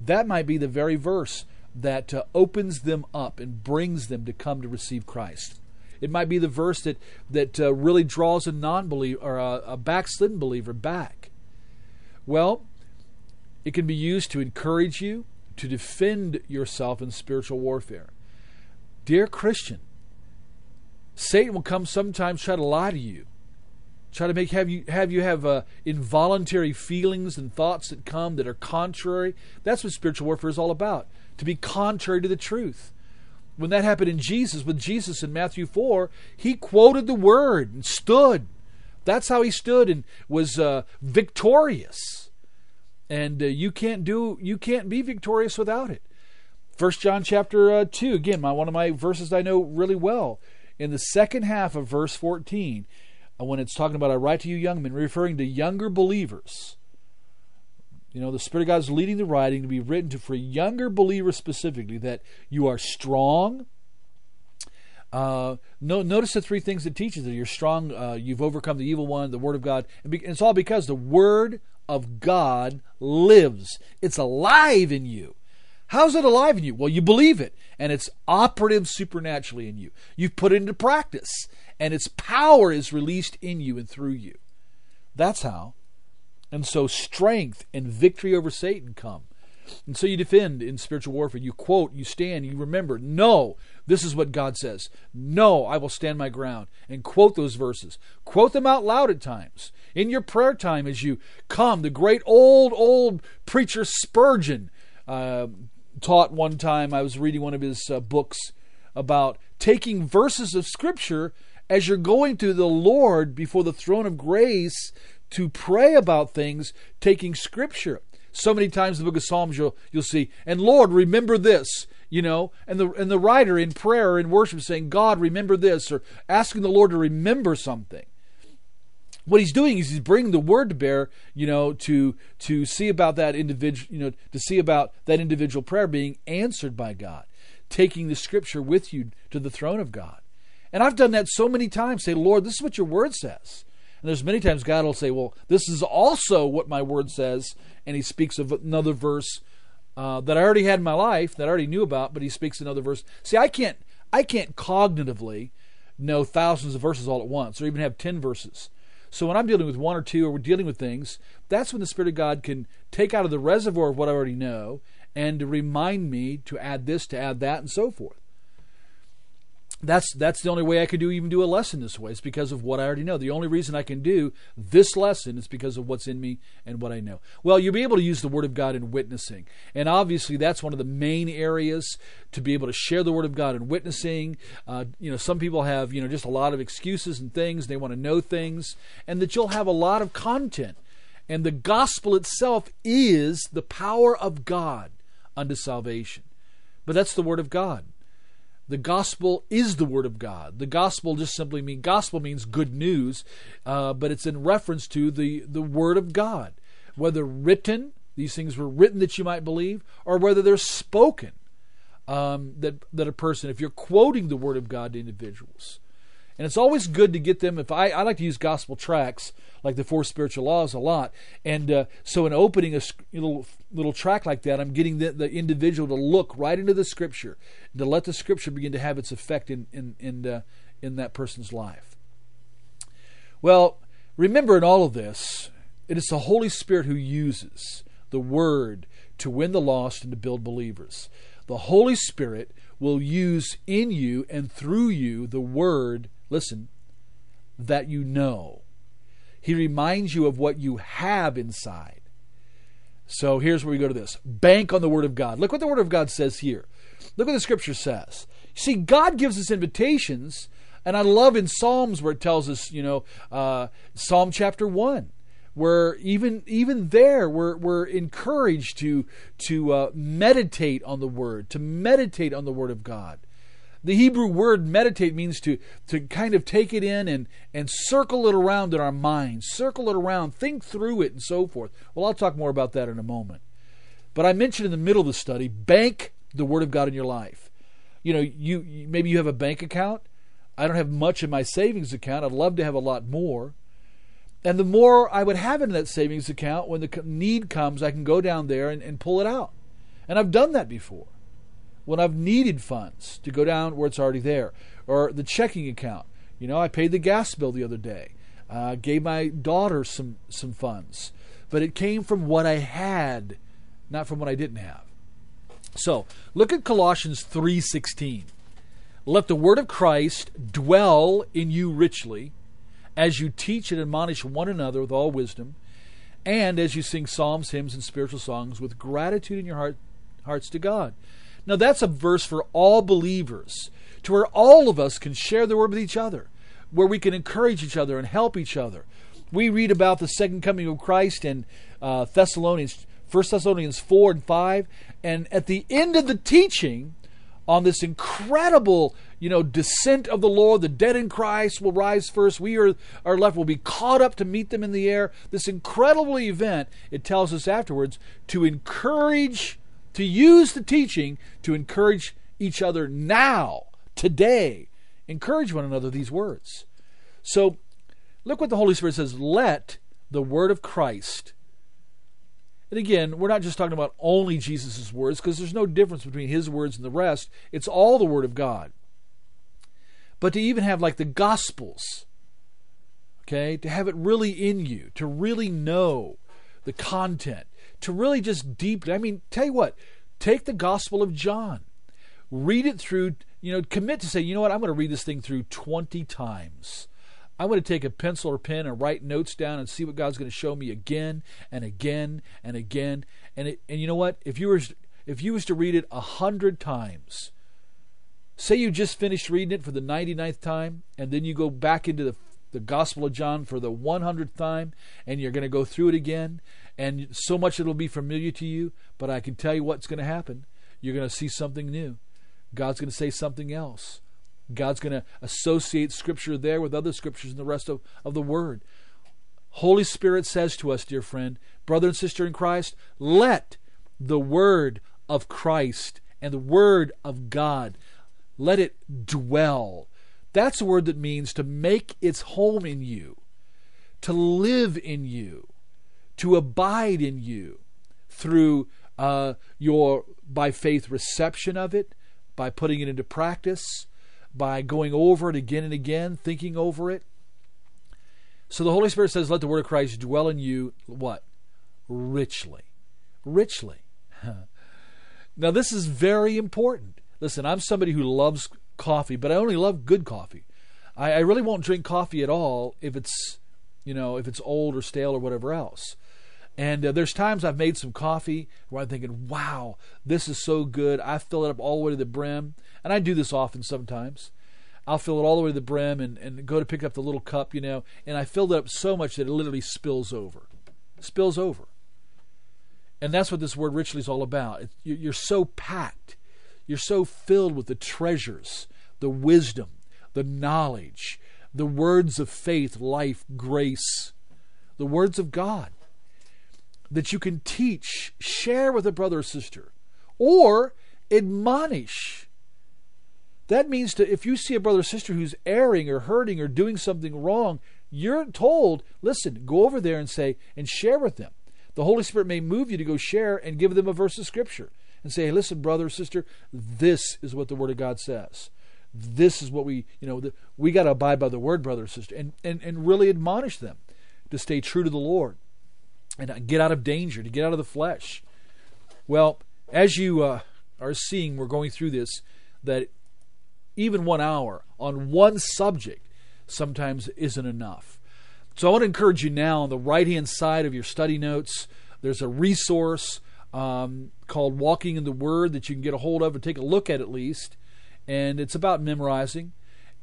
That might be the very verse that uh, opens them up and brings them to come to receive Christ. It might be the verse that that uh, really draws a non-believer or a, a backslidden believer back. Well, it can be used to encourage you, to defend yourself in spiritual warfare. Dear Christian, Satan will come sometimes try to lie to you, try to make have you have you have uh, involuntary feelings and thoughts that come that are contrary. That's what spiritual warfare is all about. To be contrary to the truth. When that happened in Jesus, with Jesus in Matthew four, he quoted the word and stood. That's how he stood and was uh, victorious and uh, you can't do you can't be victorious without it. First John chapter uh, two again, my one of my verses I know really well. In the second half of verse fourteen, uh, when it's talking about I write to you young men, referring to younger believers. You know, the Spirit of God is leading the writing to be written to for younger believers specifically that you are strong. Uh, no, notice the three things it teaches that you're strong, uh, you've overcome the evil one, the Word of God. And, be, and it's all because the Word of God lives. It's alive in you. How's it alive in you? Well, you believe it, and it's operative supernaturally in you. You've put it into practice, and its power is released in you and through you. That's how. And so strength and victory over Satan come. And so you defend in spiritual warfare. You quote, you stand, you remember, no, this is what God says. No, I will stand my ground. And quote those verses. Quote them out loud at times. In your prayer time as you come, the great old, old preacher Spurgeon uh, taught one time, I was reading one of his uh, books about taking verses of Scripture as you're going to the Lord before the throne of grace to pray about things, taking Scripture. So many times in the book of Psalms you'll you'll see, and Lord, remember this, you know, and the and the writer in prayer and worship saying, God, remember this, or asking the Lord to remember something. What he's doing is he's bringing the word to bear, you know, to to see about that individual, you know, to see about that individual prayer being answered by God, taking the scripture with you to the throne of God. And I've done that so many times. Say, Lord, this is what your word says. And there's many times God will say, Well, this is also what my word says. And he speaks of another verse uh, that I already had in my life, that I already knew about, but he speaks another verse. See, I can't I can't cognitively know thousands of verses all at once, or even have ten verses. So when I'm dealing with one or two, or we're dealing with things, that's when the Spirit of God can take out of the reservoir of what I already know and to remind me to add this, to add that, and so forth that's that's the only way I could do even do a lesson this way. It's because of what I already know. The only reason I can do this lesson is because of what's in me and what I know. Well, you'll be able to use the Word of God in witnessing, and obviously that's one of the main areas to be able to share the Word of God in witnessing. Uh, you know, some people have you know just a lot of excuses and things. They want to know things, and that you'll have a lot of content. And the gospel itself is the power of God unto salvation. But that's the Word of God. The gospel is the word of God. The gospel just simply means gospel means good news, uh, but it's in reference to the the word of God, whether written these things were written that you might believe, or whether they're spoken. Um, that that a person, if you're quoting the Word of God to individuals, and it's always good to get them. If I, I like to use gospel tracts like the four spiritual laws a lot, and uh, so in opening a little little track like that, I'm getting the, the individual to look right into the Scripture, to let the Scripture begin to have its effect in in in, uh, in that person's life. Well, remember in all of this, it is the Holy Spirit who uses the Word to win the lost and to build believers. The Holy Spirit will use in you and through you the Word, listen, that you know. He reminds you of what you have inside. So here's where we go to this bank on the Word of God. Look what the Word of God says here. Look what the Scripture says. See, God gives us invitations, and I love in Psalms where it tells us, you know, uh, Psalm chapter 1 where even even there we're, we're encouraged to to uh, meditate on the word to meditate on the word of god the hebrew word meditate means to to kind of take it in and and circle it around in our minds circle it around think through it and so forth. Well i'll talk more about that in a moment. But i mentioned in the middle of the study bank the word of god in your life. You know you maybe you have a bank account. I don't have much in my savings account. I'd love to have a lot more. And the more I would have in that savings account, when the need comes, I can go down there and, and pull it out. And I've done that before. When I've needed funds to go down where it's already there. Or the checking account. You know, I paid the gas bill the other day. Uh, gave my daughter some, some funds. But it came from what I had, not from what I didn't have. So, look at Colossians 3:16. Let the word of Christ dwell in you richly as you teach and admonish one another with all wisdom, and as you sing psalms, hymns, and spiritual songs with gratitude in your heart, hearts to God. Now, that's a verse for all believers, to where all of us can share the word with each other, where we can encourage each other and help each other. We read about the second coming of Christ in uh, Thessalonians, 1 Thessalonians 4 and 5, and at the end of the teaching on this incredible you know, descent of the Lord. The dead in Christ will rise first. We are, are left, will be caught up to meet them in the air. This incredible event, it tells us afterwards, to encourage, to use the teaching to encourage each other now, today. Encourage one another these words. So, look what the Holy Spirit says let the word of Christ. And again, we're not just talking about only Jesus' words, because there's no difference between his words and the rest. It's all the Word of God but to even have like the Gospels, okay, to have it really in you, to really know the content, to really just deeply, I mean, tell you what, take the Gospel of John, read it through, you know, commit to say, you know what, I'm going to read this thing through 20 times. I'm going to take a pencil or pen and write notes down and see what God's going to show me again and again and again. And it, and you know what? If you were if you was to read it a hundred times, Say you just finished reading it for the 99th time, and then you go back into the, the Gospel of John for the 100th time, and you're going to go through it again, and so much it'll be familiar to you, but I can tell you what's going to happen. You're going to see something new. God's going to say something else. God's going to associate Scripture there with other Scriptures in the rest of, of the Word. Holy Spirit says to us, dear friend, brother and sister in Christ, let the Word of Christ and the Word of God let it dwell. That's a word that means to make its home in you, to live in you, to abide in you through uh, your by faith reception of it, by putting it into practice, by going over it again and again, thinking over it. So the Holy Spirit says, Let the word of Christ dwell in you, what? Richly. Richly. now, this is very important. Listen, I'm somebody who loves coffee, but I only love good coffee. I, I really won't drink coffee at all if it's, you know, if it's old or stale or whatever else. And uh, there's times I've made some coffee where I'm thinking, wow, this is so good. I fill it up all the way to the brim. And I do this often sometimes. I'll fill it all the way to the brim and, and go to pick up the little cup, you know, and I filled it up so much that it literally spills over. Spills over. And that's what this word richly is all about. It, you're so packed. You're so filled with the treasures, the wisdom, the knowledge, the words of faith, life, grace, the words of God. That you can teach, share with a brother or sister, or admonish. That means to if you see a brother or sister who's erring or hurting or doing something wrong, you're told, listen, go over there and say and share with them. The Holy Spirit may move you to go share and give them a verse of scripture and say, hey, listen, brother or sister, this is what the Word of God says. This is what we, you know, the, we got to abide by the Word, brother or sister, and, and, and really admonish them to stay true to the Lord and get out of danger, to get out of the flesh. Well, as you uh, are seeing, we're going through this, that even one hour on one subject sometimes isn't enough. So I want to encourage you now on the right hand side of your study notes, there's a resource um, called Walking in the Word that you can get a hold of and take a look at at least. And it's about memorizing.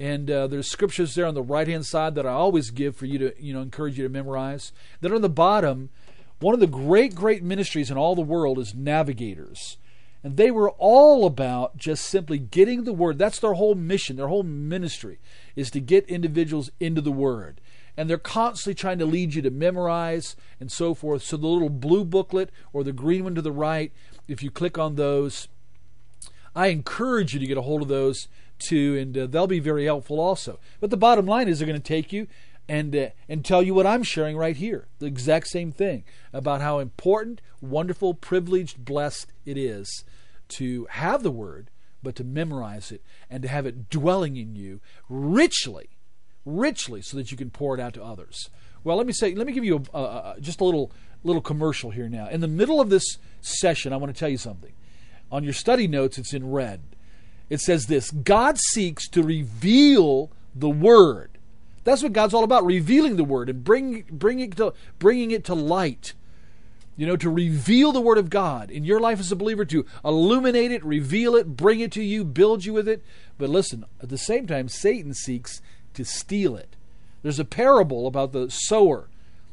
And uh, there's scriptures there on the right hand side that I always give for you to, you know, encourage you to memorize. Then on the bottom, one of the great, great ministries in all the world is navigators. And they were all about just simply getting the word. That's their whole mission, their whole ministry is to get individuals into the word. And they're constantly trying to lead you to memorize and so forth. So the little blue booklet or the green one to the right, if you click on those, I encourage you to get a hold of those too, and uh, they'll be very helpful also. But the bottom line is they're going to take you and uh, and tell you what I'm sharing right here. The exact same thing about how important, wonderful, privileged, blessed it is to have the word, but to memorize it and to have it dwelling in you richly, richly, so that you can pour it out to others. Well, let me say, let me give you a, a, a, just a little little commercial here now. In the middle of this session, I want to tell you something. On your study notes, it's in red. It says this: God seeks to reveal the word that's what God's all about, revealing the word and bring, bringing, to, bringing it to light. You know, to reveal the word of God in your life as a believer, to illuminate it, reveal it, bring it to you, build you with it. But listen, at the same time, Satan seeks to steal it. There's a parable about the sower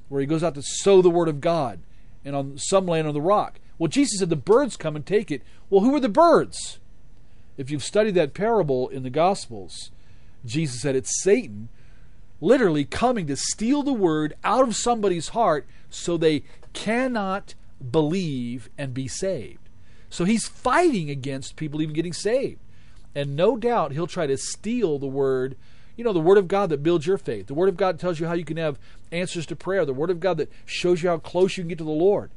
where he goes out to sow the word of God and on some land on the rock. Well, Jesus said the birds come and take it. Well, who are the birds? If you've studied that parable in the Gospels, Jesus said it's Satan literally coming to steal the word out of somebody's heart so they cannot believe and be saved. So he's fighting against people even getting saved. And no doubt he'll try to steal the word, you know, the word of God that builds your faith. The word of God tells you how you can have answers to prayer. The word of God that shows you how close you can get to the Lord.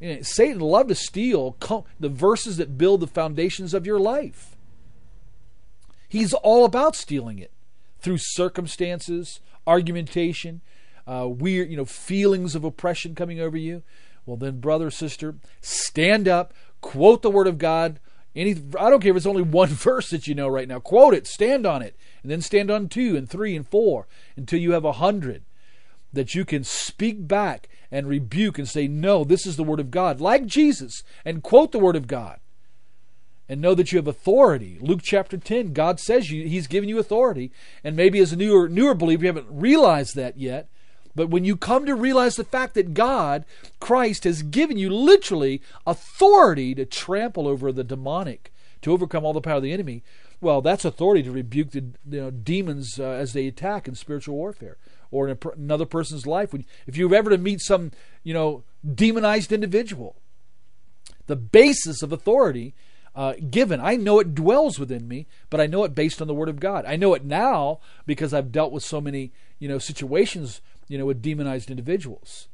Know, Satan loved to steal the verses that build the foundations of your life. He's all about stealing it through circumstances, argumentation, uh, weird, you know, feelings of oppression coming over you, well, then, brother, sister, stand up, quote the Word of God. Any, I don't care if it's only one verse that you know right now. Quote it, stand on it, and then stand on two and three and four until you have a hundred that you can speak back and rebuke and say, No, this is the Word of God, like Jesus, and quote the Word of God and know that you have authority. Luke chapter 10, God says you, He's given you authority. And maybe as a newer, newer believer, you haven't realized that yet. But when you come to realize the fact that God, Christ, has given you literally authority to trample over the demonic, to overcome all the power of the enemy, well, that's authority to rebuke the you know, demons uh, as they attack in spiritual warfare or in another person's life. If you're ever to meet some, you know, demonized individual, the basis of authority uh, given. I know it dwells within me, but I know it based on the Word of God. I know it now because I've dealt with so many, you know, situations, you know, with demonized individuals.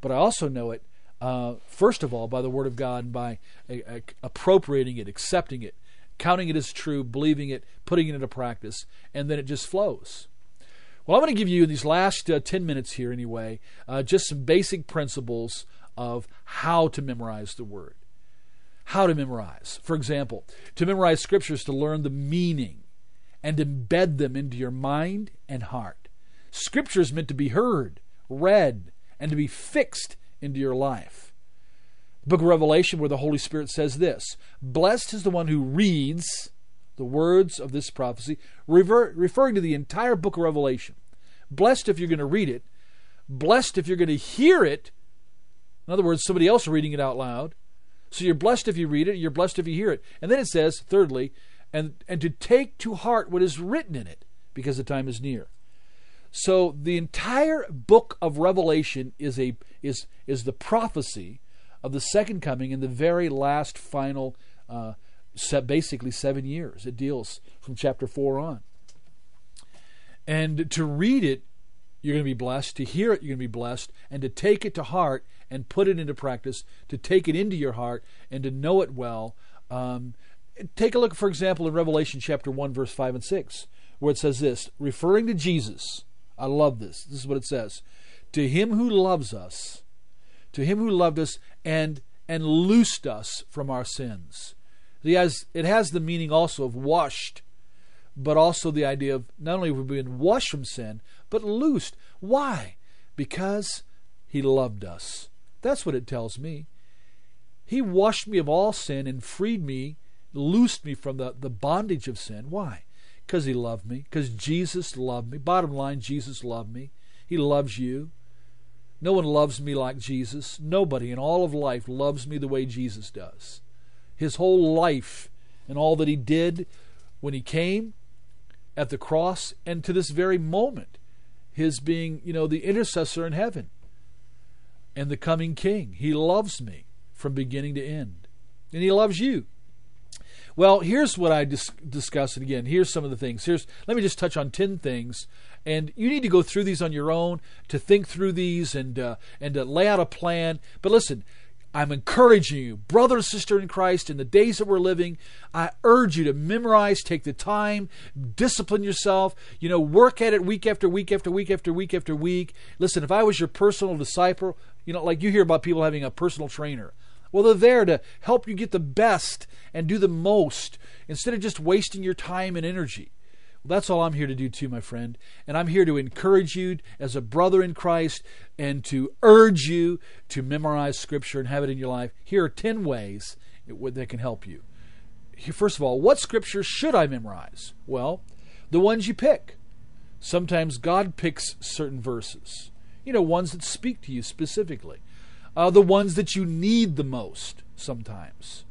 But I also know it, uh, first of all, by the Word of God and by appropriating it, accepting it, counting it as true, believing it, putting it into practice, and then it just flows. Well, I'm going to give you in these last uh, 10 minutes here, anyway, uh, just some basic principles of how to memorize the Word how to memorize. For example, to memorize scriptures to learn the meaning and embed them into your mind and heart. Scripture is meant to be heard, read, and to be fixed into your life. The book of Revelation, where the Holy Spirit says this Blessed is the one who reads the words of this prophecy, refer, referring to the entire book of Revelation. Blessed if you're going to read it, blessed if you're going to hear it. In other words, somebody else reading it out loud so you're blessed if you read it, you're blessed if you hear it. And then it says, thirdly, and, and to take to heart what is written in it, because the time is near. So the entire book of Revelation is a is is the prophecy of the second coming in the very last final, uh, basically seven years. It deals from chapter four on. And to read it, you're going to be blessed. To hear it, you're going to be blessed. And to take it to heart and put it into practice, to take it into your heart and to know it well. Um, take a look, for example, in Revelation chapter 1, verse 5 and 6, where it says this, referring to Jesus. I love this. This is what it says. To him who loves us, to him who loved us and and loosed us from our sins. It has, it has the meaning also of washed but also the idea of not only have we been washed from sin, but loosed. Why? Because He loved us. That's what it tells me. He washed me of all sin and freed me, loosed me from the, the bondage of sin. Why? Because He loved me. Because Jesus loved me. Bottom line, Jesus loved me. He loves you. No one loves me like Jesus. Nobody in all of life loves me the way Jesus does. His whole life and all that He did when He came at the cross and to this very moment, his being, you know, the intercessor in heaven and the coming king. He loves me from beginning to end. And he loves you. Well, here's what I dis- discussed it again. Here's some of the things. Here's let me just touch on ten things, and you need to go through these on your own to think through these and uh, and to lay out a plan. But listen, I'm encouraging you, brother and sister in Christ, in the days that we're living, I urge you to memorize, take the time, discipline yourself, you know, work at it week after week after week after week after week. Listen, if I was your personal disciple, you know, like you hear about people having a personal trainer. Well, they're there to help you get the best and do the most instead of just wasting your time and energy. That's all I'm here to do too, my friend. And I'm here to encourage you as a brother in Christ and to urge you to memorize Scripture and have it in your life. Here are 10 ways that can help you. First of all, what Scripture should I memorize? Well, the ones you pick. Sometimes God picks certain verses, you know, ones that speak to you specifically, uh, the ones that you need the most sometimes.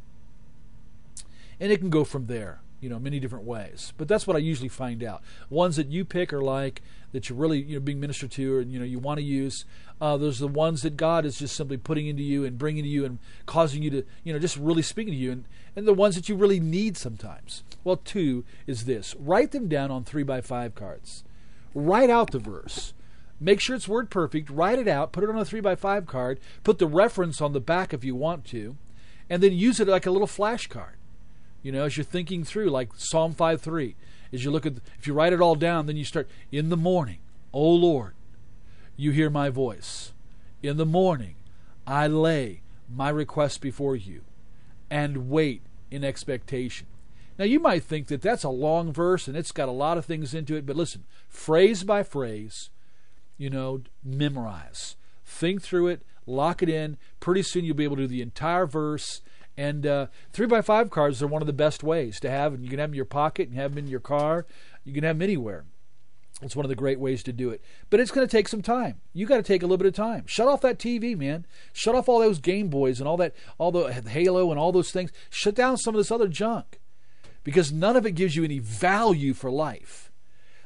And it can go from there you know, many different ways. But that's what I usually find out. Ones that you pick are like that you're really you know being ministered to, and you know you want to use. Uh, those are the ones that God is just simply putting into you and bringing to you and causing you to you know just really speaking to you, and and the ones that you really need sometimes. Well, two is this: write them down on three by five cards. Write out the verse. Make sure it's word perfect. Write it out. Put it on a three by five card. Put the reference on the back if you want to, and then use it like a little flashcard you know, as you're thinking through, like Psalm 5 3, as you look at, if you write it all down, then you start, in the morning, O Lord, you hear my voice. In the morning, I lay my request before you and wait in expectation. Now, you might think that that's a long verse and it's got a lot of things into it, but listen, phrase by phrase, you know, memorize. Think through it, lock it in. Pretty soon you'll be able to do the entire verse and uh, three by five cards are one of the best ways to have, and you can have them in your pocket, and have them in your car. You can have them anywhere. It's one of the great ways to do it. But it's going to take some time. You got to take a little bit of time. Shut off that TV, man. Shut off all those Game Boys and all that, all the Halo and all those things. Shut down some of this other junk, because none of it gives you any value for life.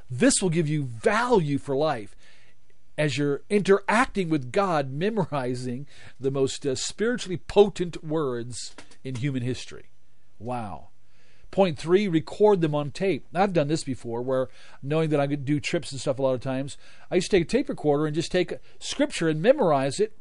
This will give you value for life as you're interacting with God, memorizing the most uh, spiritually potent words in human history. Wow. Point three, record them on tape. I've done this before where knowing that I could do trips and stuff a lot of times, I used to take a tape recorder and just take scripture and memorize it.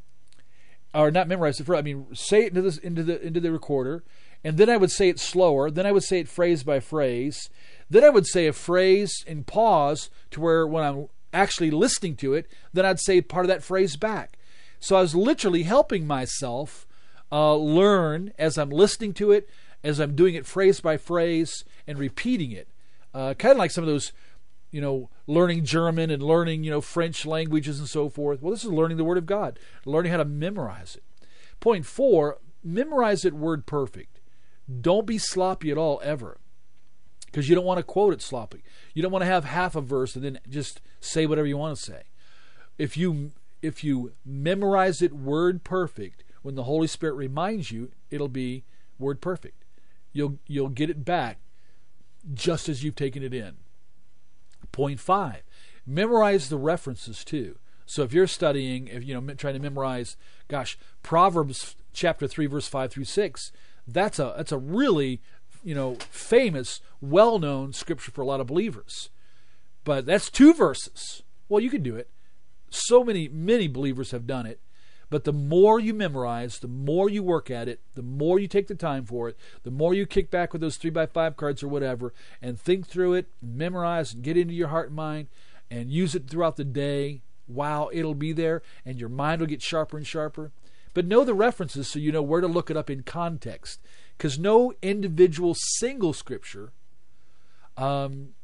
Or not memorize it for I mean say it into the into the into the recorder, and then I would say it slower, then I would say it phrase by phrase, then I would say a phrase and pause to where when I'm actually listening to it, then I'd say part of that phrase back. So I was literally helping myself uh, learn as I'm listening to it, as I'm doing it phrase by phrase and repeating it. Uh, kind of like some of those, you know, learning German and learning, you know, French languages and so forth. Well, this is learning the Word of God, learning how to memorize it. Point four, memorize it word perfect. Don't be sloppy at all, ever because you don't want to quote it sloppy. You don't want to have half a verse and then just say whatever you want to say. If you if you memorize it word perfect, when the Holy Spirit reminds you, it'll be word perfect. You'll you'll get it back just as you've taken it in. Point 5. Memorize the references too. So if you're studying, if you know, trying to memorize, gosh, Proverbs chapter three, verse five through six, that's a that's a really you know famous, well-known scripture for a lot of believers. But that's two verses. Well, you can do it. So many many believers have done it. But the more you memorize, the more you work at it, the more you take the time for it, the more you kick back with those three by five cards or whatever, and think through it, memorize, and get into your heart and mind, and use it throughout the day. Wow, it'll be there, and your mind will get sharper and sharper. But know the references so you know where to look it up in context. Because no individual single scripture um,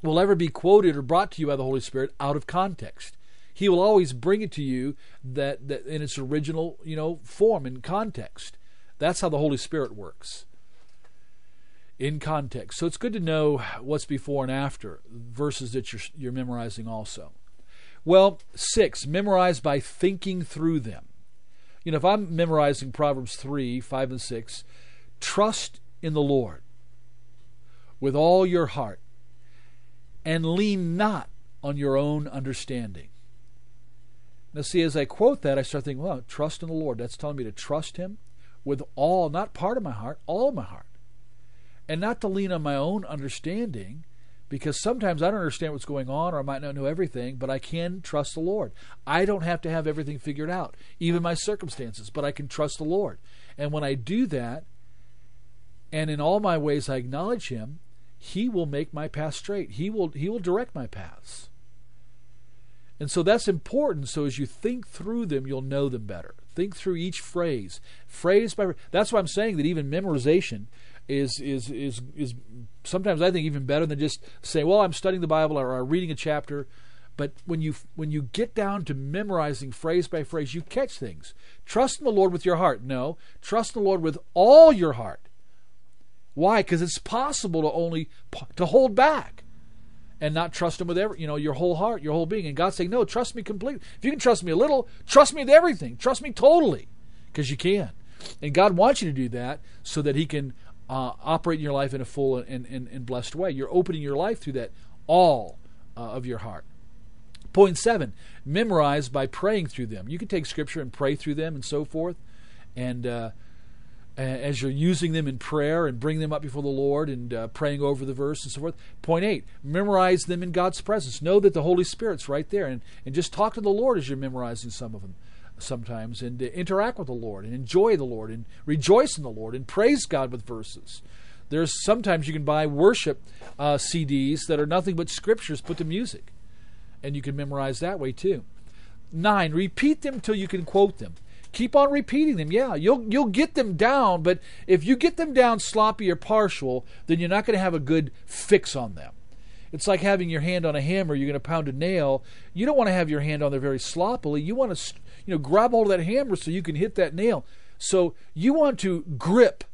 will ever be quoted or brought to you by the Holy Spirit out of context. He will always bring it to you that, that in its original, you know, form and context. That's how the Holy Spirit works. In context. So it's good to know what's before and after verses that you're, you're memorizing also. Well, six, memorize by thinking through them. You know, if I'm memorizing Proverbs 3, 5, and 6, trust in the Lord with all your heart and lean not on your own understanding. Now, see, as I quote that, I start thinking, well, trust in the Lord. That's telling me to trust Him with all, not part of my heart, all of my heart. And not to lean on my own understanding, because sometimes I don't understand what's going on or I might not know everything, but I can trust the Lord. I don't have to have everything figured out, even my circumstances, but I can trust the Lord. And when I do that, and in all my ways I acknowledge Him, He will make my path straight. He will He will direct my paths. And so that's important. So as you think through them, you'll know them better. Think through each phrase, phrase by. That's why I'm saying that even memorization is is is is sometimes I think even better than just saying, "Well, I'm studying the Bible or, or reading a chapter." But when you when you get down to memorizing phrase by phrase, you catch things. Trust in the Lord with your heart. No, trust in the Lord with all your heart. Why? Because it's possible to only to hold back and not trust him with every, you know, your whole heart, your whole being. And God's saying, no, trust me completely. If you can trust me a little, trust me with everything. Trust me totally, because you can. And God wants you to do that so that He can uh, operate in your life in a full and, and, and, blessed way. You're opening your life through that all uh, of your heart. Point seven: memorize by praying through them. You can take Scripture and pray through them and so forth, and. Uh, as you're using them in prayer and bring them up before the Lord and uh, praying over the verse and so forth. Point eight, memorize them in God's presence. Know that the Holy Spirit's right there and, and just talk to the Lord as you're memorizing some of them sometimes and uh, interact with the Lord and enjoy the Lord and rejoice in the Lord and praise God with verses. There's sometimes you can buy worship uh, CDs that are nothing but scriptures put to music, and you can memorize that way too. Nine, repeat them till you can quote them keep on repeating them. Yeah, you'll you'll get them down, but if you get them down sloppy or partial, then you're not going to have a good fix on them. It's like having your hand on a hammer. You're going to pound a nail. You don't want to have your hand on there very sloppily. You want to, you know, grab hold of that hammer so you can hit that nail. So you want to grip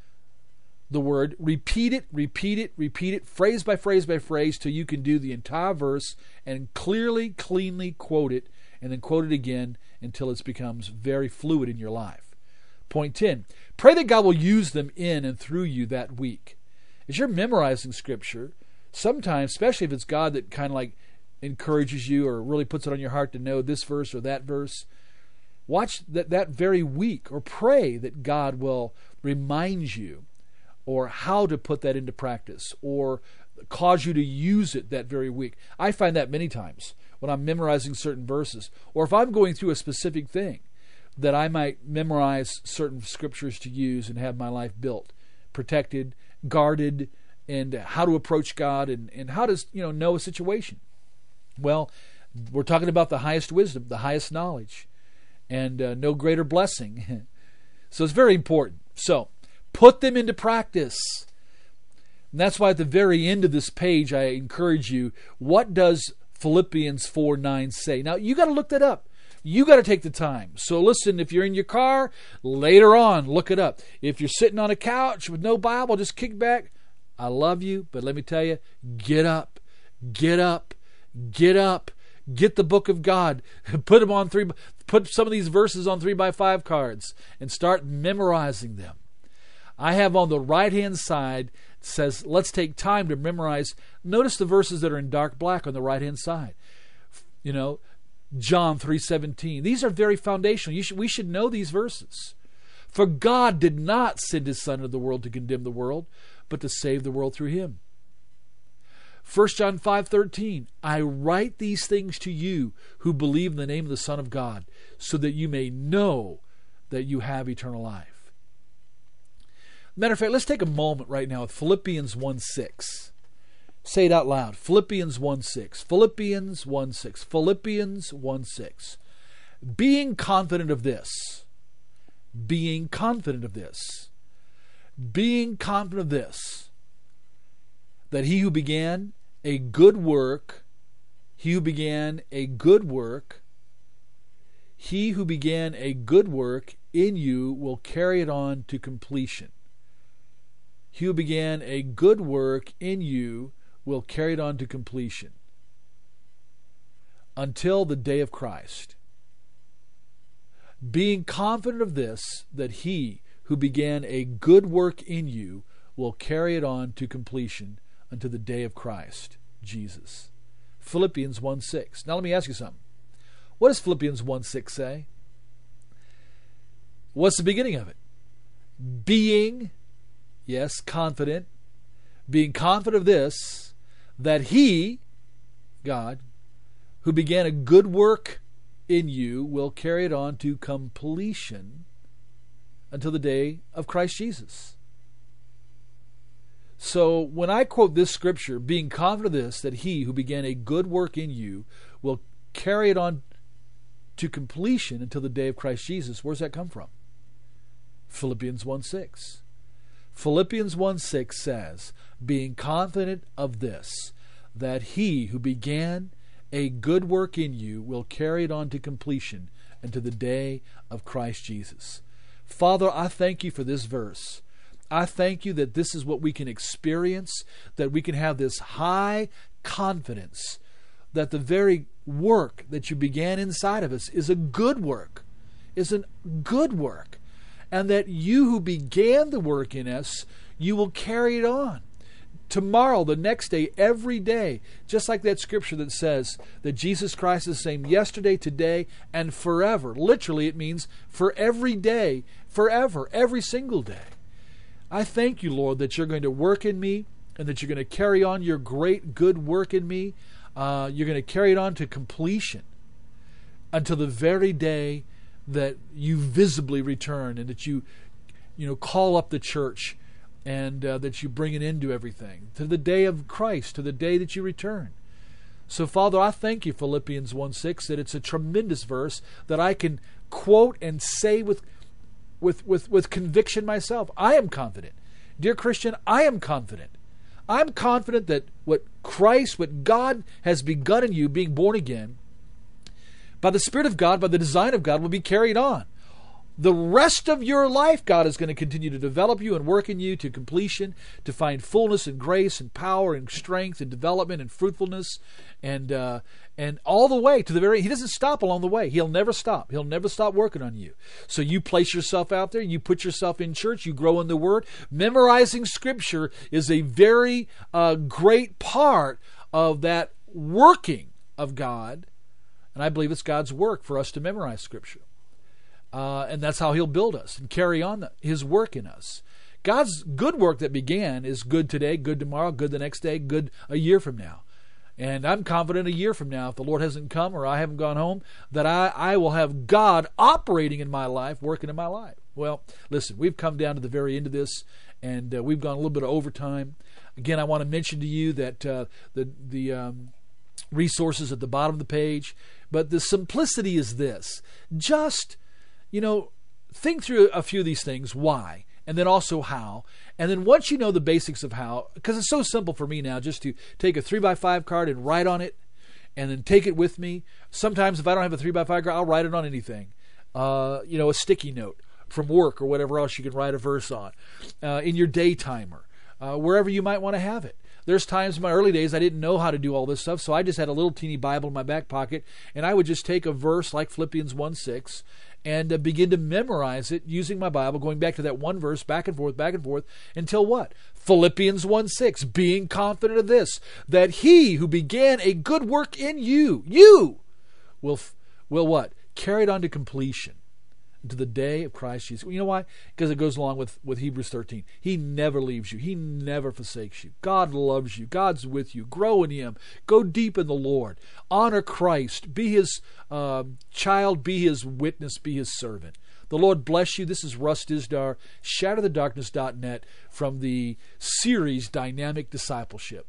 the word, repeat it, repeat it, repeat it, phrase by phrase by phrase, till you can do the entire verse and clearly, cleanly quote it, and then quote it again until it becomes very fluid in your life. Point 10 pray that God will use them in and through you that week. As you're memorizing Scripture, sometimes, especially if it's God that kind of like encourages you or really puts it on your heart to know this verse or that verse, watch that, that very week or pray that God will remind you or how to put that into practice or cause you to use it that very week. I find that many times when I'm memorizing certain verses, or if I'm going through a specific thing, that I might memorize certain scriptures to use and have my life built, protected, guarded, and how to approach God and, and how to you know know a situation. Well, we're talking about the highest wisdom, the highest knowledge, and uh, no greater blessing. so it's very important. So put them into practice. And that's why at the very end of this page, I encourage you what does Philippians 4 9 say. Now, you got to look that up. You got to take the time. So, listen, if you're in your car, later on, look it up. If you're sitting on a couch with no Bible, just kick back. I love you, but let me tell you get up, get up, get up, get the book of God, put them on three, put some of these verses on three by five cards, and start memorizing them. I have on the right hand side says, let's take time to memorize. Notice the verses that are in dark black on the right hand side. You know, John 3:17. These are very foundational. Should, we should know these verses. For God did not send his son into the world to condemn the world, but to save the world through him. 1 John 5:13 I write these things to you who believe in the name of the Son of God so that you may know that you have eternal life. Matter of fact, let's take a moment right now with Philippians 1 6. Say it out loud. Philippians 1 6. Philippians 1 6. Philippians 1 6. Being confident of this. Being confident of this. Being confident of this. That he who began a good work, he who began a good work, he who began a good work in you will carry it on to completion. He who began a good work in you will carry it on to completion until the day of Christ. Being confident of this, that he who began a good work in you will carry it on to completion until the day of Christ, Jesus. Philippians 1 6. Now let me ask you something. What does Philippians 1 6 say? What's the beginning of it? Being, yes, confident, being confident of this, that He, God, who began a good work in you, will carry it on to completion until the day of Christ Jesus. So when I quote this scripture, being confident of this, that he who began a good work in you will carry it on to completion until the day of Christ Jesus, where's that come from? Philippians 1 6. Philippians 1 6 says, Being confident of this, that he who began a good work in you will carry it on to completion until the day of Christ Jesus. Father, I thank you for this verse. I thank you that this is what we can experience, that we can have this high confidence that the very work that you began inside of us is a good work, is a good work, and that you who began the work in us, you will carry it on. Tomorrow, the next day, every day, just like that scripture that says that Jesus Christ is the same yesterday, today, and forever. Literally, it means for every day, forever, every single day. I thank you, Lord, that you're going to work in me and that you're going to carry on your great good work in me. Uh, you're going to carry it on to completion until the very day that you visibly return and that you, you know, call up the church and uh, that you bring it into everything to the day of Christ, to the day that you return. So, Father, I thank you, Philippians 1 6, that it's a tremendous verse that I can quote and say with with, with, with conviction myself. I am confident. Dear Christian, I am confident. I'm confident that what Christ, what God has begun in you, being born again, by the Spirit of God, by the design of God, will be carried on the rest of your life, God is going to continue to develop you and work in you to completion, to find fullness and grace and power and strength and development and fruitfulness, and uh, and all the way to the very. He doesn't stop along the way. He'll never stop. He'll never stop working on you. So you place yourself out there. You put yourself in church. You grow in the Word. Memorizing Scripture is a very uh, great part of that working of God, and I believe it's God's work for us to memorize Scripture. Uh, and that's how he'll build us and carry on the, his work in us. God's good work that began is good today, good tomorrow, good the next day, good a year from now. And I'm confident a year from now, if the Lord hasn't come or I haven't gone home, that I, I will have God operating in my life, working in my life. Well, listen, we've come down to the very end of this, and uh, we've gone a little bit of overtime. Again, I want to mention to you that uh, the the um, resources at the bottom of the page, but the simplicity is this: just you know, think through a few of these things why, and then also how. And then once you know the basics of how, because it's so simple for me now just to take a 3x5 card and write on it and then take it with me. Sometimes if I don't have a 3x5 card, I'll write it on anything. Uh, you know, a sticky note from work or whatever else you can write a verse on, uh, in your day timer, uh, wherever you might want to have it. There's times in my early days I didn't know how to do all this stuff, so I just had a little teeny Bible in my back pocket, and I would just take a verse like Philippians 1 6 and uh, begin to memorize it using my Bible, going back to that one verse, back and forth, back and forth, until what? Philippians 1 6, being confident of this, that he who began a good work in you, you, will will what carry it on to completion to the day of Christ Jesus. You know why? Because it goes along with, with Hebrews 13. He never leaves you. He never forsakes you. God loves you. God's with you. Grow in Him. Go deep in the Lord. Honor Christ. Be His uh, child. Be His witness. Be His servant. The Lord bless you. This is Russ Dizdar, shatterthedarkness.net from the series Dynamic Discipleship.